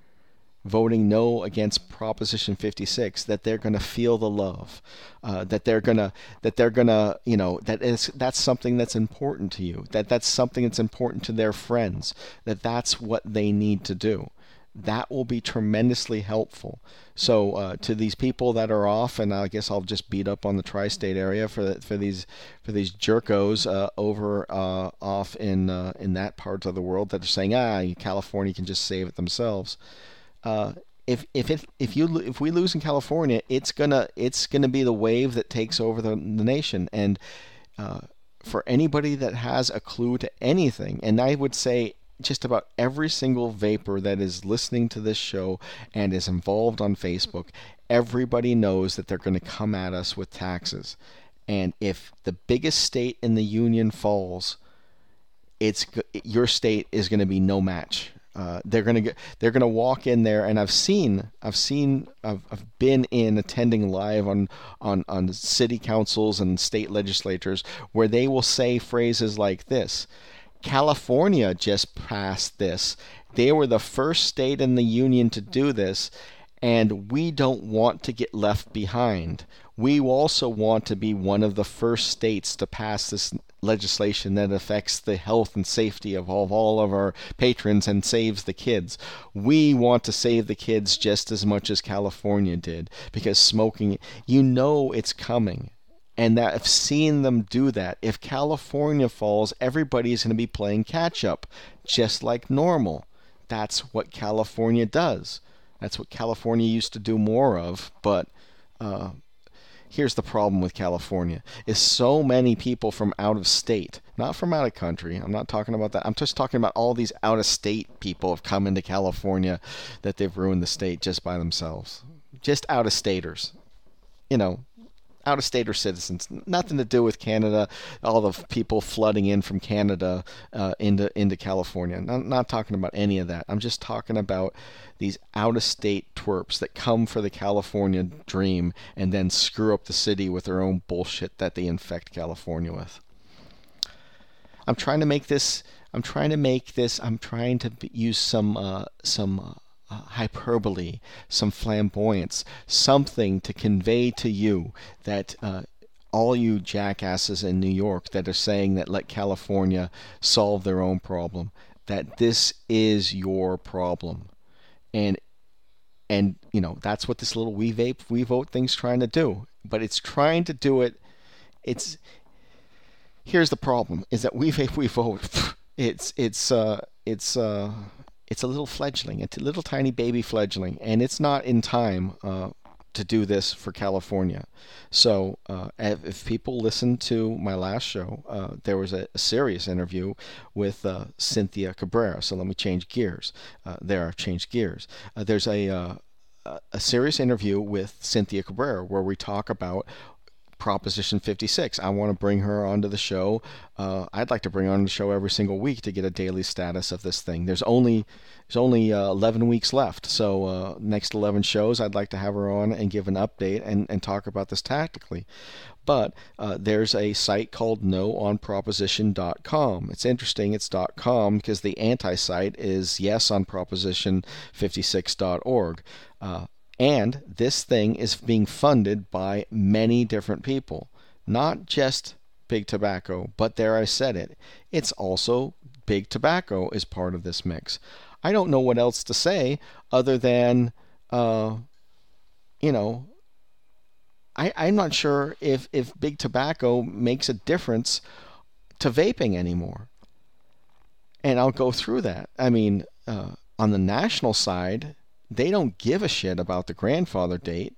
S2: voting no against Proposition 56, that they're going to feel the love, uh, that they're going to that they're going to you know that is that's something that's important to you, that that's something that's important to their friends, that that's what they need to do. That will be tremendously helpful. So uh, to these people that are off, and I guess I'll just beat up on the tri-state area for the, for these for these jerkos uh, over uh, off in uh, in that part of the world that are saying ah California can just save it themselves uh, if if it if you if we lose in California, it's gonna it's gonna be the wave that takes over the, the nation. And uh, for anybody that has a clue to anything, and I would say just about every single vaper that is listening to this show and is involved on Facebook, everybody knows that they're going to come at us with taxes. And if the biggest state in the union falls, it's your state is going to be no match uh, they're gonna get they're gonna walk in there and I've seen I've seen I've, I've been in attending live on, on on city councils and state legislatures where they will say phrases like this California just passed this. They were the first state in the union to do this and we don't want to get left behind we also want to be one of the first states to pass this legislation that affects the health and safety of all, of all of our patrons and saves the kids. We want to save the kids just as much as California did because smoking, you know it's coming. And that I've seen them do that. If California falls, everybody's going to be playing catch up, just like normal. That's what California does. That's what California used to do more of, but uh, here's the problem with California is so many people from out of state, not from out of country. I'm not talking about that. I'm just talking about all these out of state people have come into California that they've ruined the state just by themselves. Just out of staters. You know, out of state or citizens. Nothing to do with Canada. All the people flooding in from Canada uh, into into California. Not, not talking about any of that. I'm just talking about these out of state twerps that come for the California dream and then screw up the city with their own bullshit that they infect California with. I'm trying to make this. I'm trying to make this. I'm trying to use some uh, some. Uh, hyperbole, some flamboyance, something to convey to you that uh, all you jackasses in New York that are saying that let California solve their own problem, that this is your problem. And and you know, that's what this little we vape, we vote thing's trying to do. But it's trying to do it it's here's the problem is that we vape we vote it's it's uh it's uh it's a little fledgling, it's a little tiny baby fledgling, and it's not in time uh, to do this for California. So, uh, if people listen to my last show, uh, there was a, a, serious interview with uh, Cynthia Cabrera. So, let me change gears. Uh, there, I've changed gears. Uh, there's a, a serious interview with Cynthia Cabrera where we talk about Proposition 56. I want to bring her onto the show. Uh, I'd like to bring her on the show every single week to get a daily status of this thing. There's only there's only uh, 11 weeks left, so uh, next 11 shows, I'd like to have her on and give an update and, and talk about this tactically. But uh, there's a site called noonproposition.com. It's interesting, it's .com because the anti-site is yes on proposition56.org. Uh, and this thing is being funded by many different people, not just Big Tobacco, but there I said it. It's also Big Tobacco is part of this mix. I don't know what else to say other than, uh, you know, I, I'm not sure if, if big tobacco makes a difference to vaping anymore. And I'll go through that. I mean, uh, on the national side, they don't give a shit about the grandfather date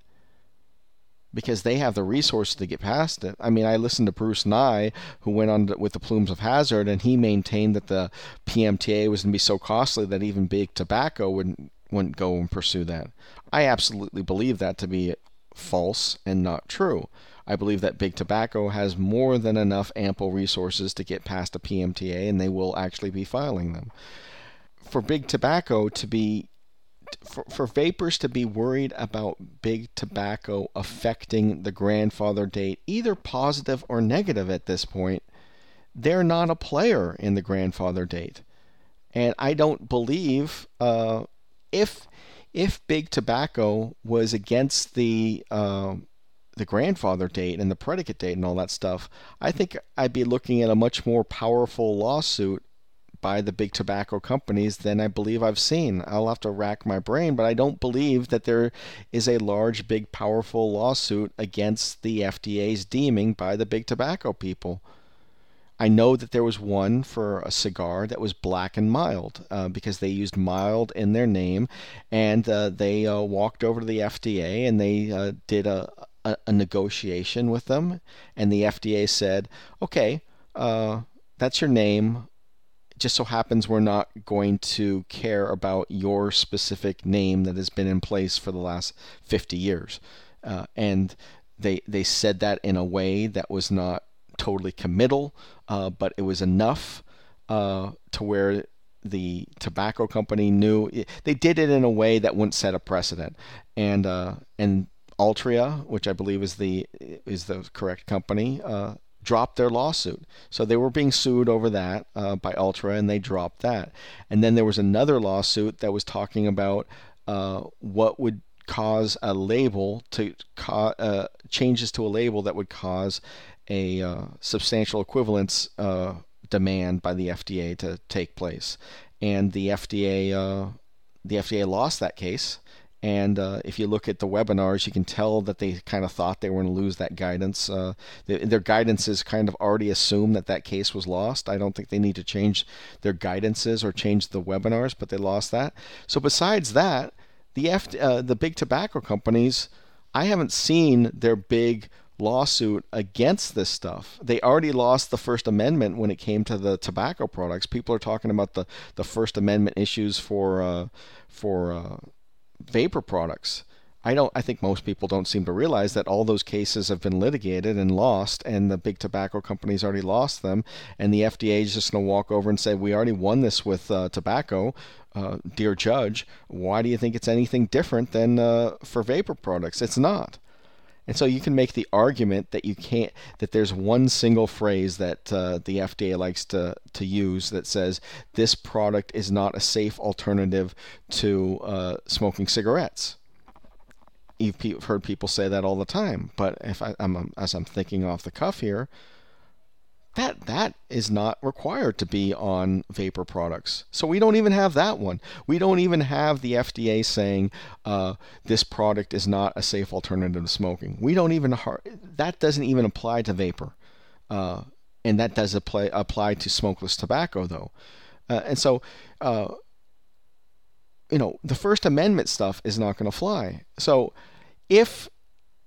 S2: because they have the resources to get past it. I mean, I listened to Bruce Nye, who went on with the Plumes of Hazard, and he maintained that the PMTA was going to be so costly that even big tobacco wouldn't wouldn't go and pursue that. I absolutely believe that to be false and not true. I believe that big tobacco has more than enough ample resources to get past a PMTA, and they will actually be filing them. For big tobacco to be for, for vapers to be worried about big tobacco affecting the grandfather date, either positive or negative at this point, they're not a player in the grandfather date. And I don't believe uh, if if big tobacco was against the uh, the grandfather date and the predicate date and all that stuff, I think I'd be looking at a much more powerful lawsuit by the big tobacco companies than I believe I've seen. I'll have to rack my brain, but I don't believe that there is a large, big, powerful lawsuit against the FDA's deeming by the big tobacco people. I know that there was one for a cigar that was black and mild uh, because they used mild in their name, and uh, they uh, walked over to the FDA and they uh, did a, a, a, negotiation with them, and the FDA said, "Okay, uh, that's your name just so happens we're not going to care about your specific name that has been in place for the last 50 years. Uh, and they they said that in a way that was not totally committal, uh, but it was enough uh, to where the tobacco company knew they did it in a way that wouldn't set a precedent. And uh, and Altria, which I believe is the is the correct company, uh, dropped their lawsuit. So they were being sued over that uh, by Altria, and they dropped that. And then there was another lawsuit that was talking about uh, what would cause a label to co- uh, changes to a label that would cause a uh, substantial equivalence uh, demand by the FDA to take place. And the FDA, uh, the FDA lost that case and uh, if you look at the webinars, you can tell that they kind of thought they were going to lose that guidance. Uh, they, their guidances kind of already assumed that that case was lost. I don't think they need to change their guidances or change the webinars, but they lost that. So besides that, the F, uh, the big tobacco companies, I haven't seen their big lawsuit against this stuff. They already lost the First Amendment when it came to the tobacco products. People are talking about the, the First Amendment issues for uh, for uh, vapor products. I don't. I think most people don't seem to realize that all those cases have been litigated and lost, and the big tobacco companies already lost them, and the FDA is just going to walk over and say, "We already won this with uh, tobacco, uh, dear judge. Why do you think it's anything different than uh, for vapor products? It's not." And so you can make the argument that you can't that there's one single phrase that uh, the FDA likes to to use that says this product is not a safe alternative to uh, smoking cigarettes. You've heard people say that all the time, but if I, am as I'm thinking off the cuff here, that that is not required to be on vapor products. So we don't even have that one. We don't even have the FDA saying uh, this product is not a safe alternative to smoking. We don't even that doesn't even apply to vapor, uh, and that does apply apply to smokeless tobacco though. Uh, and so, uh, you know, the First Amendment stuff is not going to fly. So if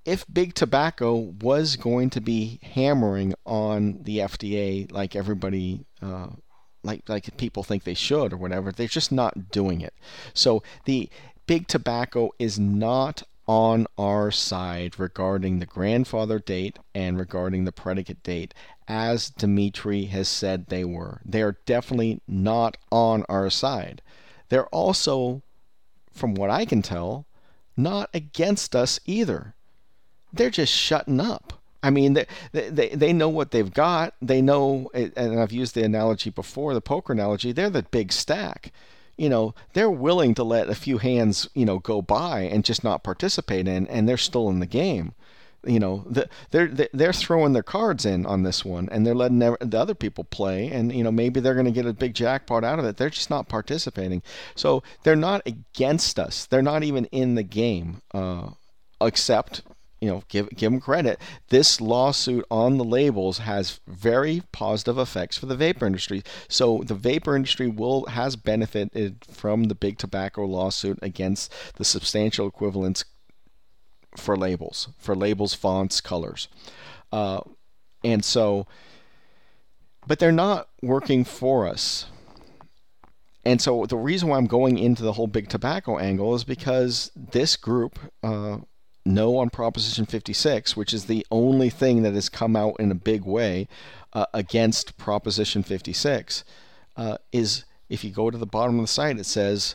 S2: if big tobacco was going to be hammering on the FDA like everybody uh, like like people think they should or whatever, they're just not doing it. So the big tobacco is not on our side regarding the grandfather date and regarding the predicate date, as Dimitri has said they were. They are definitely not on our side. They're also, from what I can tell, not against us either. They're just shutting up. I mean, they, they, they know what they've got. They know, and I've used the analogy before, the poker analogy, they're the big stack. You know, they're willing to let a few hands, you know, go by and just not participate in, and they're still in the game. You know, they're they're throwing their cards in on this one, and they're letting the other people play, and you know maybe they're going to get a big jackpot out of it. They're just not participating, so they're not against us. They're not even in the game, uh, except you know, give give them credit. This lawsuit on the labels has very positive effects for the vapor industry. So the vapor industry will has benefited from the big tobacco lawsuit against the substantial equivalence for labels, for labels, fonts, colors, uh, and so, but they're not working for us. And so the reason why I'm going into the whole big tobacco angle is because this group, uh, no on Proposition 56, which is the only thing that has come out in a big way uh, against Proposition 56, uh, is if you go to the bottom of the site, it says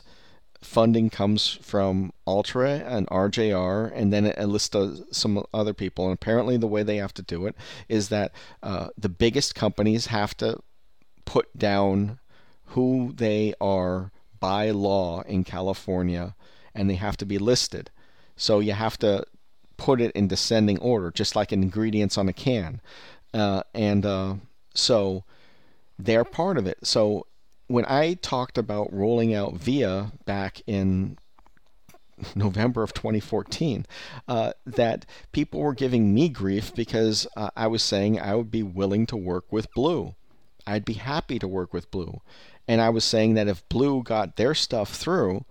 S2: funding comes from Altria and RJR, and then it lists some other people. And apparently, the way they have to do it is that uh, the biggest companies have to put down who they are by law in California, and they have to be listed. So you have to put it in descending order, just like ingredients on a can. Uh, and uh, so they're part of it. So when I talked about rolling out VIA back in November of 2014, uh, that people were giving me grief because uh, I was saying I would be willing to work with Blue. I'd be happy to work with Blue. And I was saying that if Blue got their stuff through,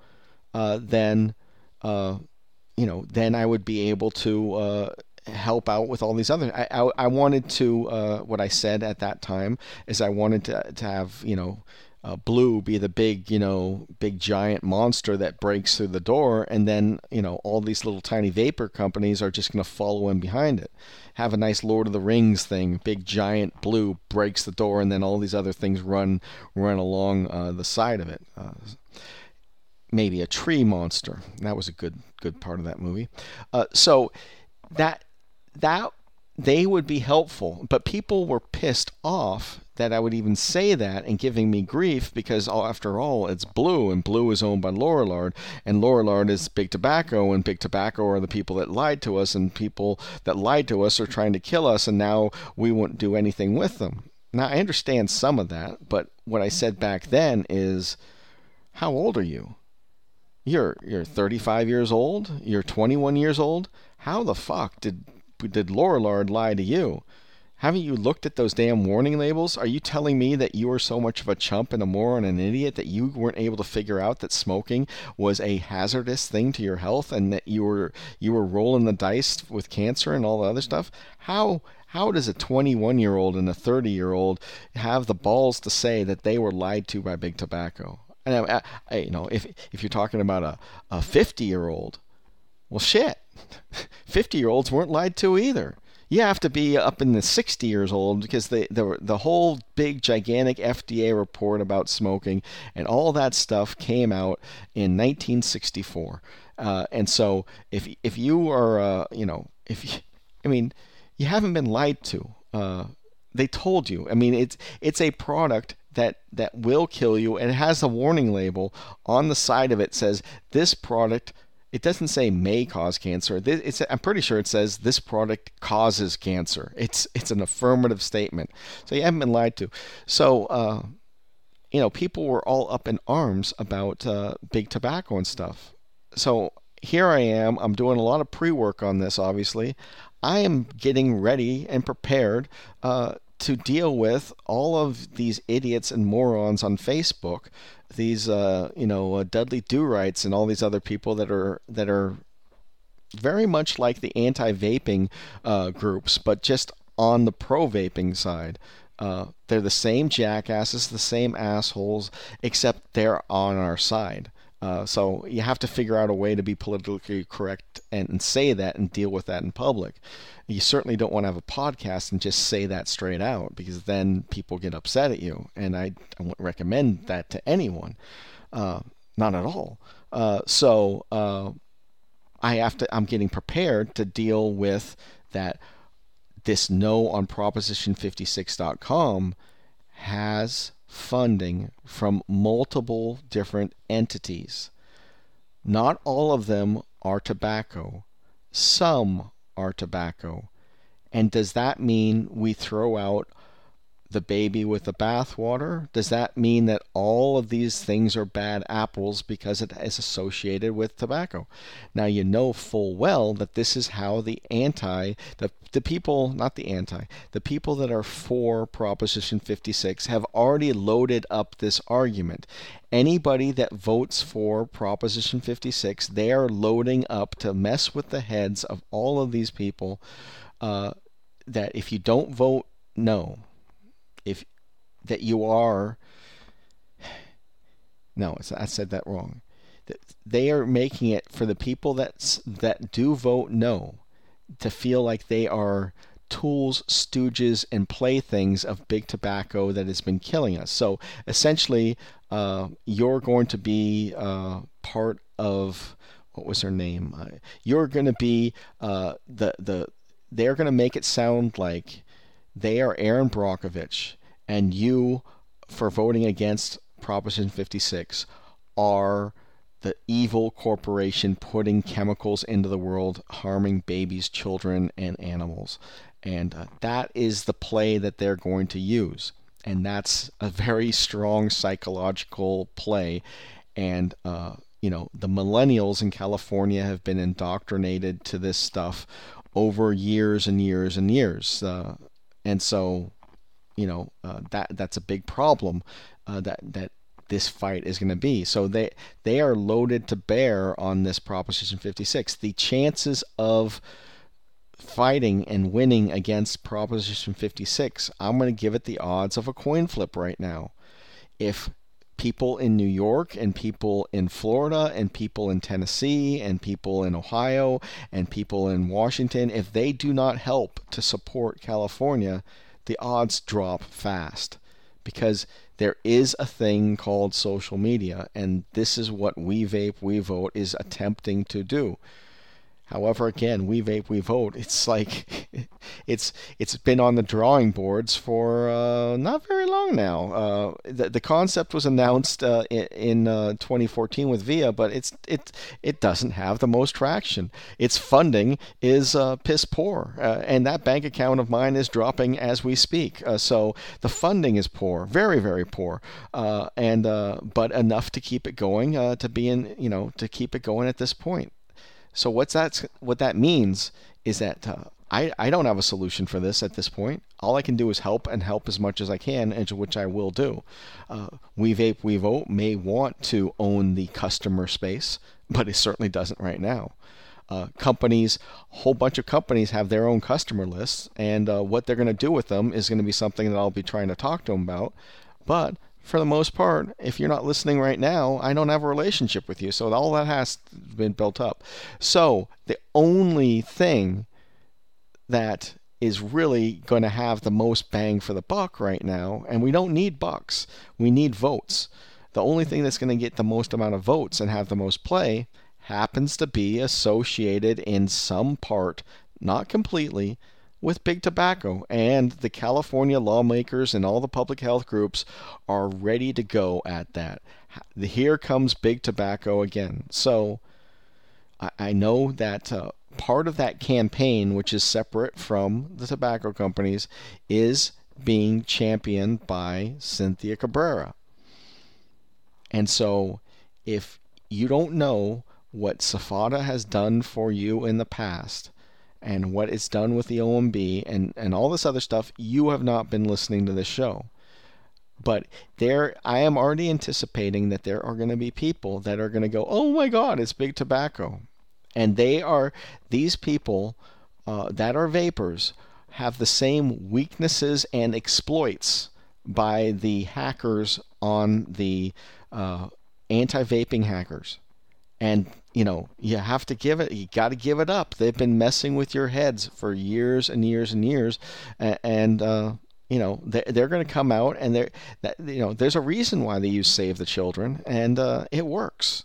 S2: uh, then uh, you know, then I would be able to uh, help out with all these other. I, I, I wanted to uh, what I said at that time is I wanted to to have you know. Uh, blue be the big, you know, big giant monster that breaks through the door, and then you know all these little tiny vapor companies are just going to follow in behind it. Have a nice Lord of the Rings thing. Big giant blue breaks the door, and then all these other things run run along uh, the side of it. Uh, maybe a tree monster. That was a good good part of that movie. Uh, so that that they would be helpful, but people were pissed off that I would even say that and giving me grief because after all, it's Blue and Blue is owned by Lorillard and Lorillard is Big Tobacco and Big Tobacco are the people that lied to us and people that lied to us are trying to kill us and now we won't do anything with them. Now I understand some of that, but what I said back then is how old are you? You're you're 35 years old. You're 21 years old. How the fuck did did Lorillard lie to you? Haven't you looked at those damn warning labels? Are you telling me that you were so much of a chump and a moron and an idiot that you weren't able to figure out that smoking was a hazardous thing to your health and that you were you were rolling the dice with cancer and all the other stuff? How how does a 21 year old and a 30 year old have the balls to say that they were lied to by big tobacco? And I, I, you know, if if you're talking about a a 50 year old, well, shit, 50 year olds weren't lied to either. You have to be up in the 60 years old because the the the whole big gigantic FDA report about smoking and all that stuff came out in 1964. Uh, and so if if you are uh, you know if you, I mean you haven't been lied to. Uh, they told you. I mean it's it's a product that that will kill you. And it has a warning label. On the side of it says this product it doesn't say may cause cancer. It's i'm pretty sure it says this product causes cancer. It's it's an affirmative statement. So you haven't been lied to. So uh, you know people were all up in arms about uh, big tobacco and stuff. So here i am. I'm doing a lot of pre-work on this obviously. I am getting ready and prepared uh, to deal with all of these idiots and morons on Facebook, these uh, you know uh, Dudley Do Rights and all these other people that are that are very much like the anti-vaping uh, groups, but just on the pro-vaping side. Uh, they're the same jackasses, the same assholes, except they're on our side. Uh, so you have to figure out a way to be politically correct and, and, say that and deal with that in public. You certainly don't want to have a podcast and just say that straight out because then people get upset at you. And I, I wouldn't recommend that to anyone, uh, not at all. Uh, so uh, I have to. I'm getting prepared to deal with that. This no on Proposition56.com has funding from multiple different entities. Not all of them are tobacco, some are tobacco. And does that mean we throw out the baby with the bathwater? Does that mean that all of these things are bad apples because it is associated with tobacco? Now you know full well that this is how the anti the the people not the anti the people that are for Proposition 56 have already loaded up this argument. Anybody that votes for Proposition 56, they are loading up to mess with the heads of all of these people. Uh, that if you don't vote no, if that you are no i said that wrong they are making it for the people that that do vote no to feel like they are tools, stooges, and playthings of big tobacco that has been killing us. So essentially, uh, you're going to be uh, part of what was her name? Uh, you're going to be uh, the the. They're going to make it sound like they are Erin Brockovich, and you, for voting against Proposition 56, are the evil corporation putting chemicals into the world, harming babies, children, and animals. And uh, that is the play that they're going to use. And that's a very strong psychological play. And, uh, you know, the millennials in California have been indoctrinated to this stuff over years and years and years. Uh, and so, you know, uh, that that's a big problem uh, that that this fight is going to be. So they they are loaded to bear on this Proposition 56. The chances of fighting and winning against Proposition 56, I'm going to give it the odds of a coin flip right now. If people in New York and people in Florida and people in Tennessee and people in Ohio and people in Washington, if they do not help to support California, the odds drop fast because there is a thing called social media, and this is what We Vape, We Vote is attempting to do. However, again, we vape, we vote. It's like it's it's been on the drawing boards for uh, not very long now. Uh, the the concept was announced uh, in, in uh, 2014 with VIA, but it's it it doesn't have the most traction. Its funding is uh, piss poor, uh, and that bank account of mine is dropping as we speak. so the funding is poor, very very poor, and but enough to keep it going, to be in you know to keep it going at this point. So what's that? What that means is that uh, I I don't have a solution for this at this point. All I can do is help and help as much as I can, and which I will do. Uh, we vape, we vote may want to own the customer space, but it certainly doesn't right now. Uh, companies, a whole bunch of companies have their own customer lists, and uh, what they're going to do with them is going to be something that I'll be trying to talk to them about. But for the most part, if you're not listening right now, I don't have a relationship with you. So all that has been built up. So the only thing that is really going to have the most bang for the buck right now, and we don't need bucks, we need votes. The only thing that's going to get the most amount of votes and have the most play happens to be associated in some part, not completely, with big tobacco, and the California lawmakers and all the public health groups are ready to go at that. Here comes big tobacco again. So I know that uh, part of that campaign, which is separate from the tobacco companies, is being championed by Cynthia Cabrera. And so if you don't know what SFATA has done for you in the past, and what it's done with the OMB and, and all this other stuff, you have not been listening to this show. But there, I am already anticipating that there are going to be people that are going to go, "Oh my God, it's big tobacco," and they are these people uh, that are vapers have the same weaknesses and exploits by the hackers on the uh, anti-vaping hackers, and you know you have to give it. You got to give it up. They've been messing with your heads for years and years and years, and. uh, you know they're, they're going to come out and they're you know there's a reason why they use save the children and uh, it works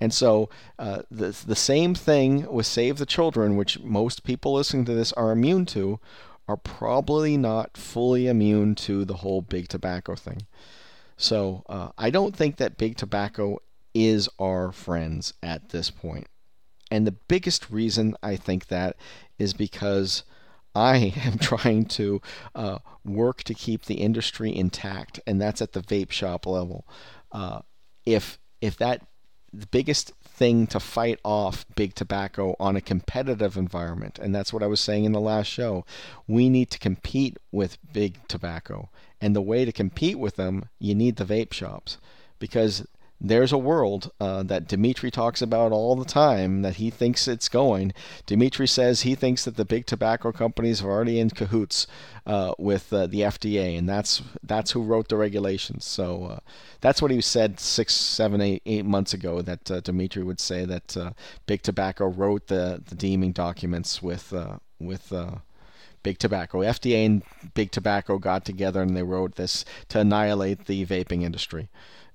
S2: and so uh, the the same thing with Save the Children, which most people listening to this are immune to, are probably not fully immune to the whole big tobacco thing. So uh, I don't think that big tobacco is our friends at this point. And the biggest reason I think that is because I am trying to uh, work to keep the industry intact, and that's at the vape shop level. Uh, if if that the biggest thing to fight off big tobacco on a competitive environment. And that's what I was saying in the last show. We need to compete with big tobacco. And the way to compete with them, you need the vape shops because there's a world uh, that Dimitri talks about all the time that he thinks it's going. Dimitri says he thinks that the big tobacco companies are already in cahoots uh, with uh, the FDA, and that's that's who wrote the regulations. So uh, that's what he said six, seven, eight, eight months ago. That uh, Dimitri would say that uh, big tobacco wrote the the deeming documents with with. Big Tobacco. FDA and Big Tobacco got together and they wrote this to annihilate the vaping industry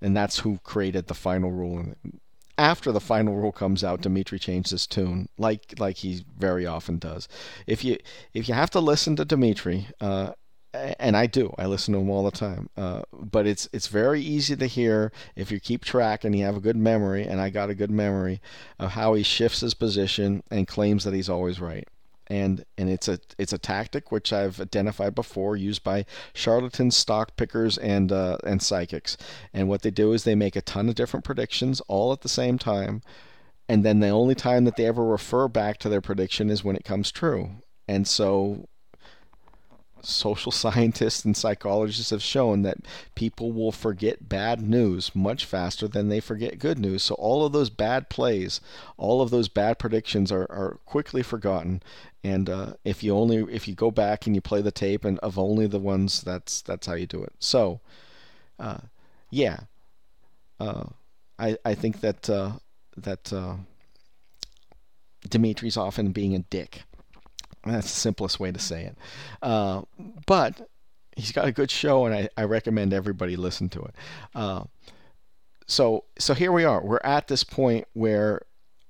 S2: and that's who created the final rule. And after the final rule comes out, Dimitri changed his tune, like like he very often does. If you if you have to listen to Dimitri, uh, and I do, I listen to him all the time. Uh, but it's it's very easy to hear if you keep track and you have a good memory, and I got a good memory of how he shifts his position and claims that he's always right and and it's a it's a tactic which I've identified before used by charlatans, stock pickers, and uh, and psychics. And what they do is they make a ton of different predictions all at the same time, and then the only time that they ever refer back to their prediction is when it comes true. And so social scientists and psychologists have shown that people will forget bad news much faster than they forget good news. So all of those bad plays, all of those bad predictions are, are quickly forgotten. And uh, if you only if you go back and you play the tape and of only the ones, that's that's how you do it. So, uh, yeah, uh, I I think that uh, that uh, Dimitri's often being a dick that's the simplest way to say it. Uh, but he's got a good show, and I, I recommend everybody listen to it. Uh, so so here we are. We're at this point where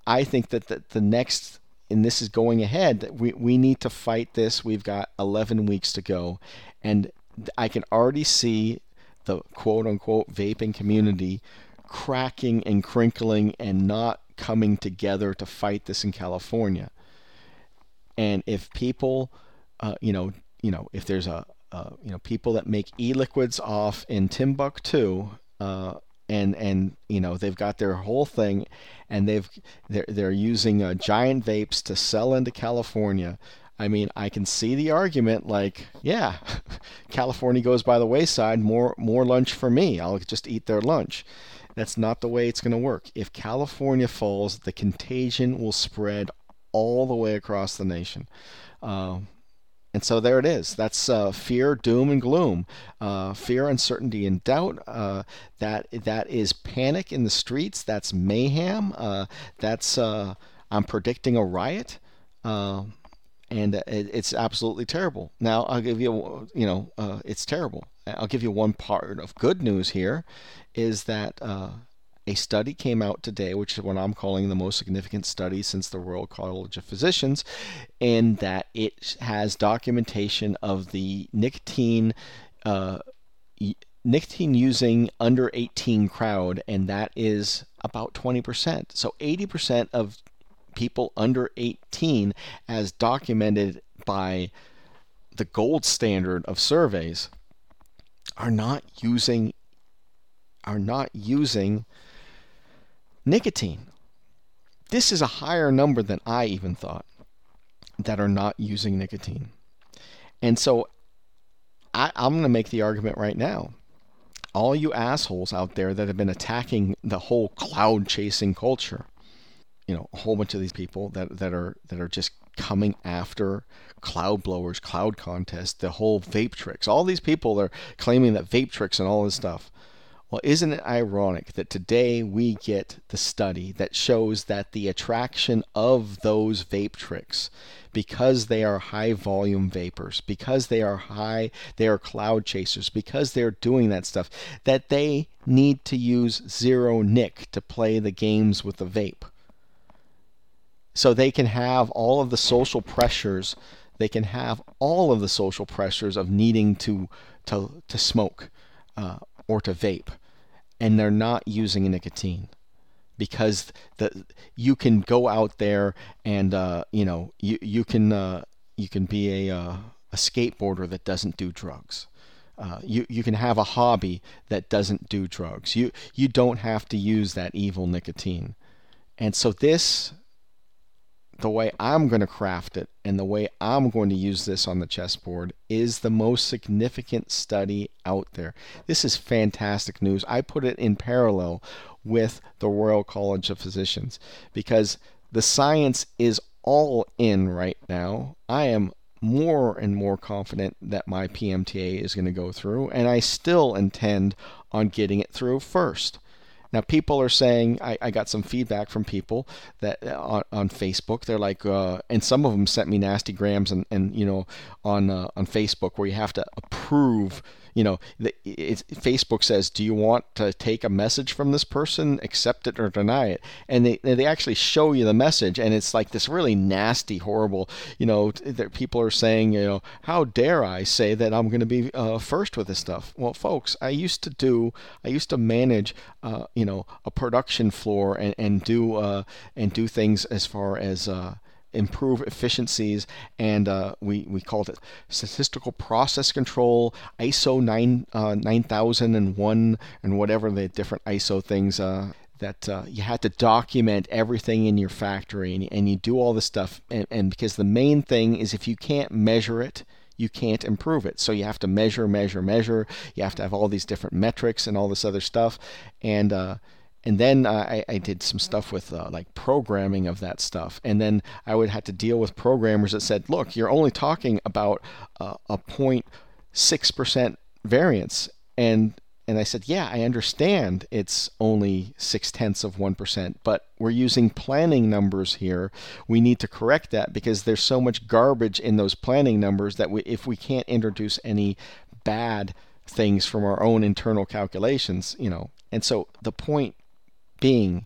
S2: I think that the, the next, and this is going ahead. We we need to fight this. We've got 11 weeks to go, and I can already see the quote unquote vaping community cracking and crinkling and not coming together to fight this in California. And if people, uh, you know, you know, if there's a, uh, you know, people that make e-liquids off in Timbuktu, uh, and and you know they've got their whole thing, and they've they're they're using uh, giant vapes to sell into California. I mean, I can see the argument like, yeah, California goes by the wayside, more more lunch for me. I'll just eat their lunch. That's not the way it's going to work. If California falls, the contagion will spread all the way across the nation. Uh, and so there it is. That's uh, fear, doom, and gloom. Uh, fear, uncertainty, and doubt. Uh, that that is panic in the streets. That's mayhem. Uh, that's uh, I'm predicting a riot, uh, and it, it's absolutely terrible. Now I'll give you, you know, it's terrible. I'll give you one part of good news here, is that a study came out today, which is what I'm calling the most significant study since the Royal College of Physicians, in that it has documentation of the nicotine. Uh, nicotine using under 18 crowd, and that is about 20%. So 80% of people under 18, as documented by the gold standard of surveys, are not using are not using Nicotine. This is a higher number than I even thought that are not using nicotine. And so I, am going to make the argument right now. All you assholes out there that have been attacking the whole cloud chasing culture, you know, a whole bunch of these people that, that are that are just coming after cloud blowers, cloud contests, the whole vape tricks. All these people are claiming that vape tricks and all this stuff. Well, isn't it ironic that today we get the study that shows that the attraction of those vape tricks, because they are high volume vapers, because they are high, they are cloud chasers, because they're doing that stuff, that they need to use zero nic to play the games with the vape. So they can have all of the social pressures, they can have all of the social pressures of needing to to to smoke uh, or to vape, and they're not using nicotine because the you can go out there and uh, you know you you can uh, you can be a uh, a skateboarder that doesn't do drugs. Uh, you you can have a hobby that doesn't do drugs. You you don't have to use that evil nicotine, and so this the way I'm going to craft it and the way I'm going to use this on the chessboard is the most significant study out there. This is fantastic news. I put it in parallel with the Royal College of Physicians because the science is all in right now. I am more and more confident that my PMTA is going to go through, and I still intend on getting it through first. Now, people are saying, I, I got some feedback from people that uh, on, on Facebook, they're like, uh, and some of them sent me nasty grams and, and you know, on, uh, on Facebook where you have to approve you know, Facebook says, "Do you want to take a message from this person? Accept it or deny it." And they they actually show you the message, and it's like this really nasty, horrible. You know, that people are saying, you know, how dare I say that I'm going to be uh, first with this stuff? Well, folks, I used to do, I used to manage, uh, you know, a production floor and and do uh, and do things as far as uh, improve efficiencies, and uh, we, we called it statistical process control, ISO 9, uh, 9001, and whatever the different ISO things. Uh, that uh, you had to document everything in your factory and, and you do all this stuff and, and because the main thing is if you can't measure it you can't improve it. So you have to measure, measure, measure. You have to have all these different metrics and all this other stuff. And uh, and then I, I, did some stuff with uh, like programming of that stuff. And then i would have to deal with programmers that said look you're only talking about uh, a 0.6% variance. And and i said yeah i understand it's only six tenths of 1% but we're using planning numbers here. We need to correct that because there's so much garbage in those planning numbers that we, if we can't introduce any bad things from our own internal calculations you know. And so the point being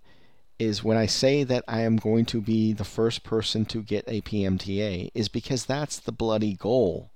S2: is when I say that I am going to be the first person to get a PMTA is because that's the bloody goal.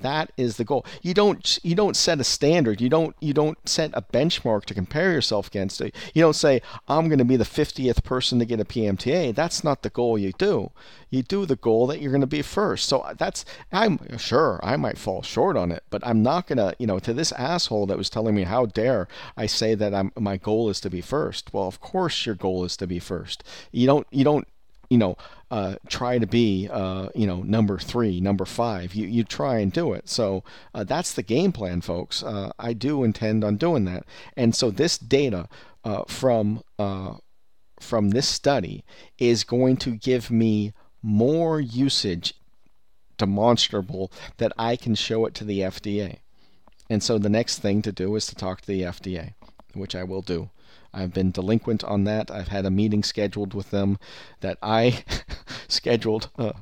S2: That is the goal. You don't you don't set a standard. You don't you don't set a benchmark to compare yourself against. You don't say I'm going to be the 50th person to get a PMTA. That's not the goal you do. You do the goal that you're going to be first. So uh, that's I'm sure I might fall short on it, but I'm not going to, you know, to this asshole that was telling me how dare I say that I'm my goal is to be first. Well, of course your goal is to be first. You don't you don't you know, uh, try to be, uh, you know, number three, number five. You, you try and do it. So uh, that's the game plan, folks. Uh, I do intend on doing that. And so this data uh, from uh, from this study is going to give me more usage demonstrable that I can show it to the FDA. And so the next thing to do is to talk to the FDA, which I will do. I've been delinquent on that. I've had a meeting scheduled with them that I scheduled uh,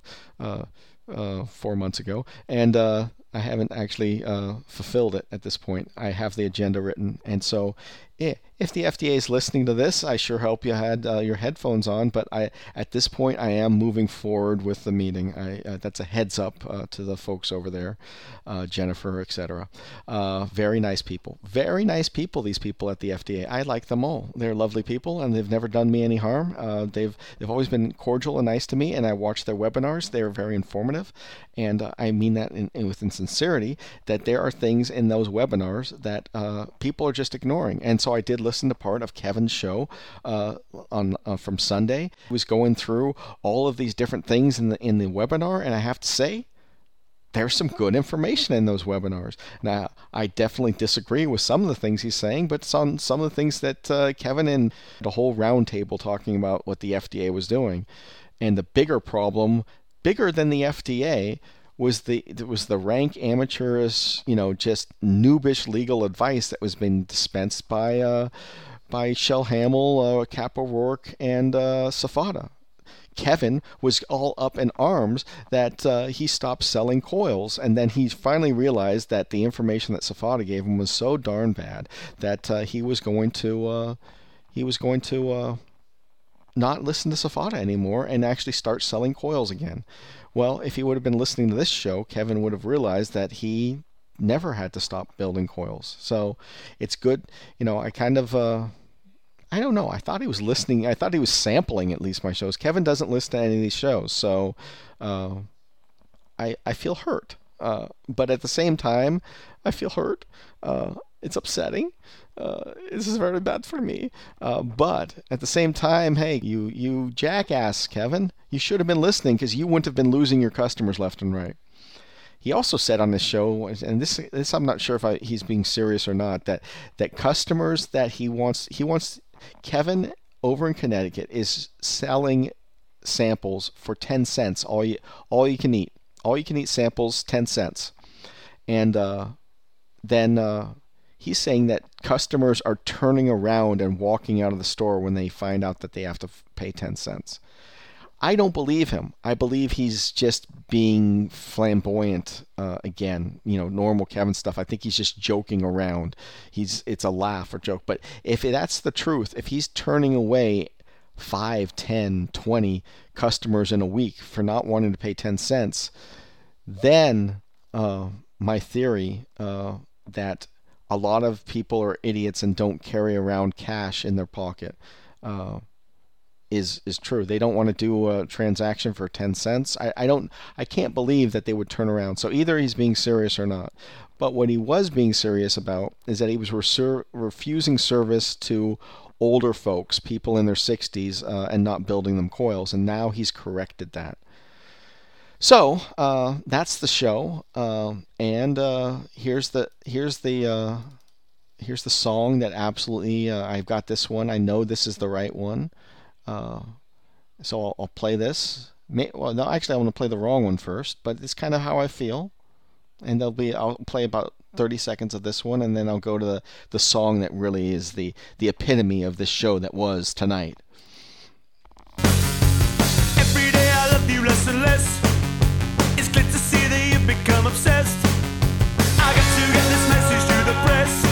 S2: uh, uh, four months ago, and uh, I haven't actually uh, fulfilled it at this point. I have the agenda written, and so if the FDA is listening to this, I sure hope you had uh, your headphones on. But I, at this point, I am moving forward with the meeting. I, uh, that's a heads up uh, to the folks over there, uh, Jennifer, etc. Uh, very nice people, very nice people. These people at the FDA, I like them all. They're lovely people, and they've never done me any harm. Uh, they've they've always been cordial and nice to me, and I watch their webinars. They are very informative, and I mean that in, in, with sincerity. That there are things in those webinars that people are just ignoring, and so I did listen to part of Kevin's show uh, on uh, from Sunday. He was going through all of these different things in the in the webinar, and I have to say, there's some good information in those webinars. Now, I definitely disagree with some of the things he's saying, but some some of the things that uh, Kevin and the whole roundtable talking about what the FDA was doing, and the bigger problem, bigger than the FDA, was the was the rank amateurish, you know, just noobish legal advice that was being dispensed by uh, by Shell Hamill, uh, Cap O'Rourke, and uh, SFATA. Kevin was all up in arms that uh, he stopped selling coils, and then he finally realized that the information that SFATA gave him was so darn bad that uh, he was going to uh, he was going to uh, not listen to SFATA anymore and actually start selling coils again. Well, if he would have been listening to this show, Kevin would have realized that he never had to stop building coils. So it's good. You know, I kind of. Uh, I don't know. I thought he was listening. I thought he was sampling at least my shows. Kevin doesn't listen to any of these shows, so uh, I I feel hurt. Uh, but at the same time, I feel hurt. Uh, it's upsetting. Uh, this is very bad for me. Uh, but at the same time, hey, you you jackass, Kevin. You should have been listening because you wouldn't have been losing your customers left and right. He also said on this show, and this this I'm not sure if I, he's being serious or not, that that customers that he wants he wants Kevin over in Connecticut is selling samples for 10 cents all you all you can eat. All you can eat samples 10 cents. And uh, then uh, he's saying that customers are turning around and walking out of the store when they find out that they have to pay 10 cents. I don't believe him. I believe he's just being flamboyant uh, again. You know, normal Kevin stuff. I think he's just joking around. He's it's a laugh or joke. But if that's the truth, if he's turning away five, ten, twenty 20 customers in a week for not wanting to pay 10 cents, then uh, my theory uh, that a lot of people are idiots and don't carry around cash in their pocket uh, is is true. They don't want to do a transaction for ten cents. I, I don't I can't believe that they would turn around. So either he's being serious or not. But what he was being serious about is that he was refusing service to older folks, people in their 60s, uh, and not building them coils. And now he's corrected that. So uh, that's the show, uh, and uh, here's the here's the uh, here's the song that absolutely uh, I've got this one. I know this is the right one. Uh, so I'll, I'll, play this. May, well, no, actually, I want to play the wrong one first, but it's kind of how I feel. And there'll be I'll play about 30 seconds of this one, and then I'll go to the, the song that really is the, the epitome of this show that was tonight.
S1: Every day I love you less and less. It's to see that you've become obsessed. I got to get this message to the press.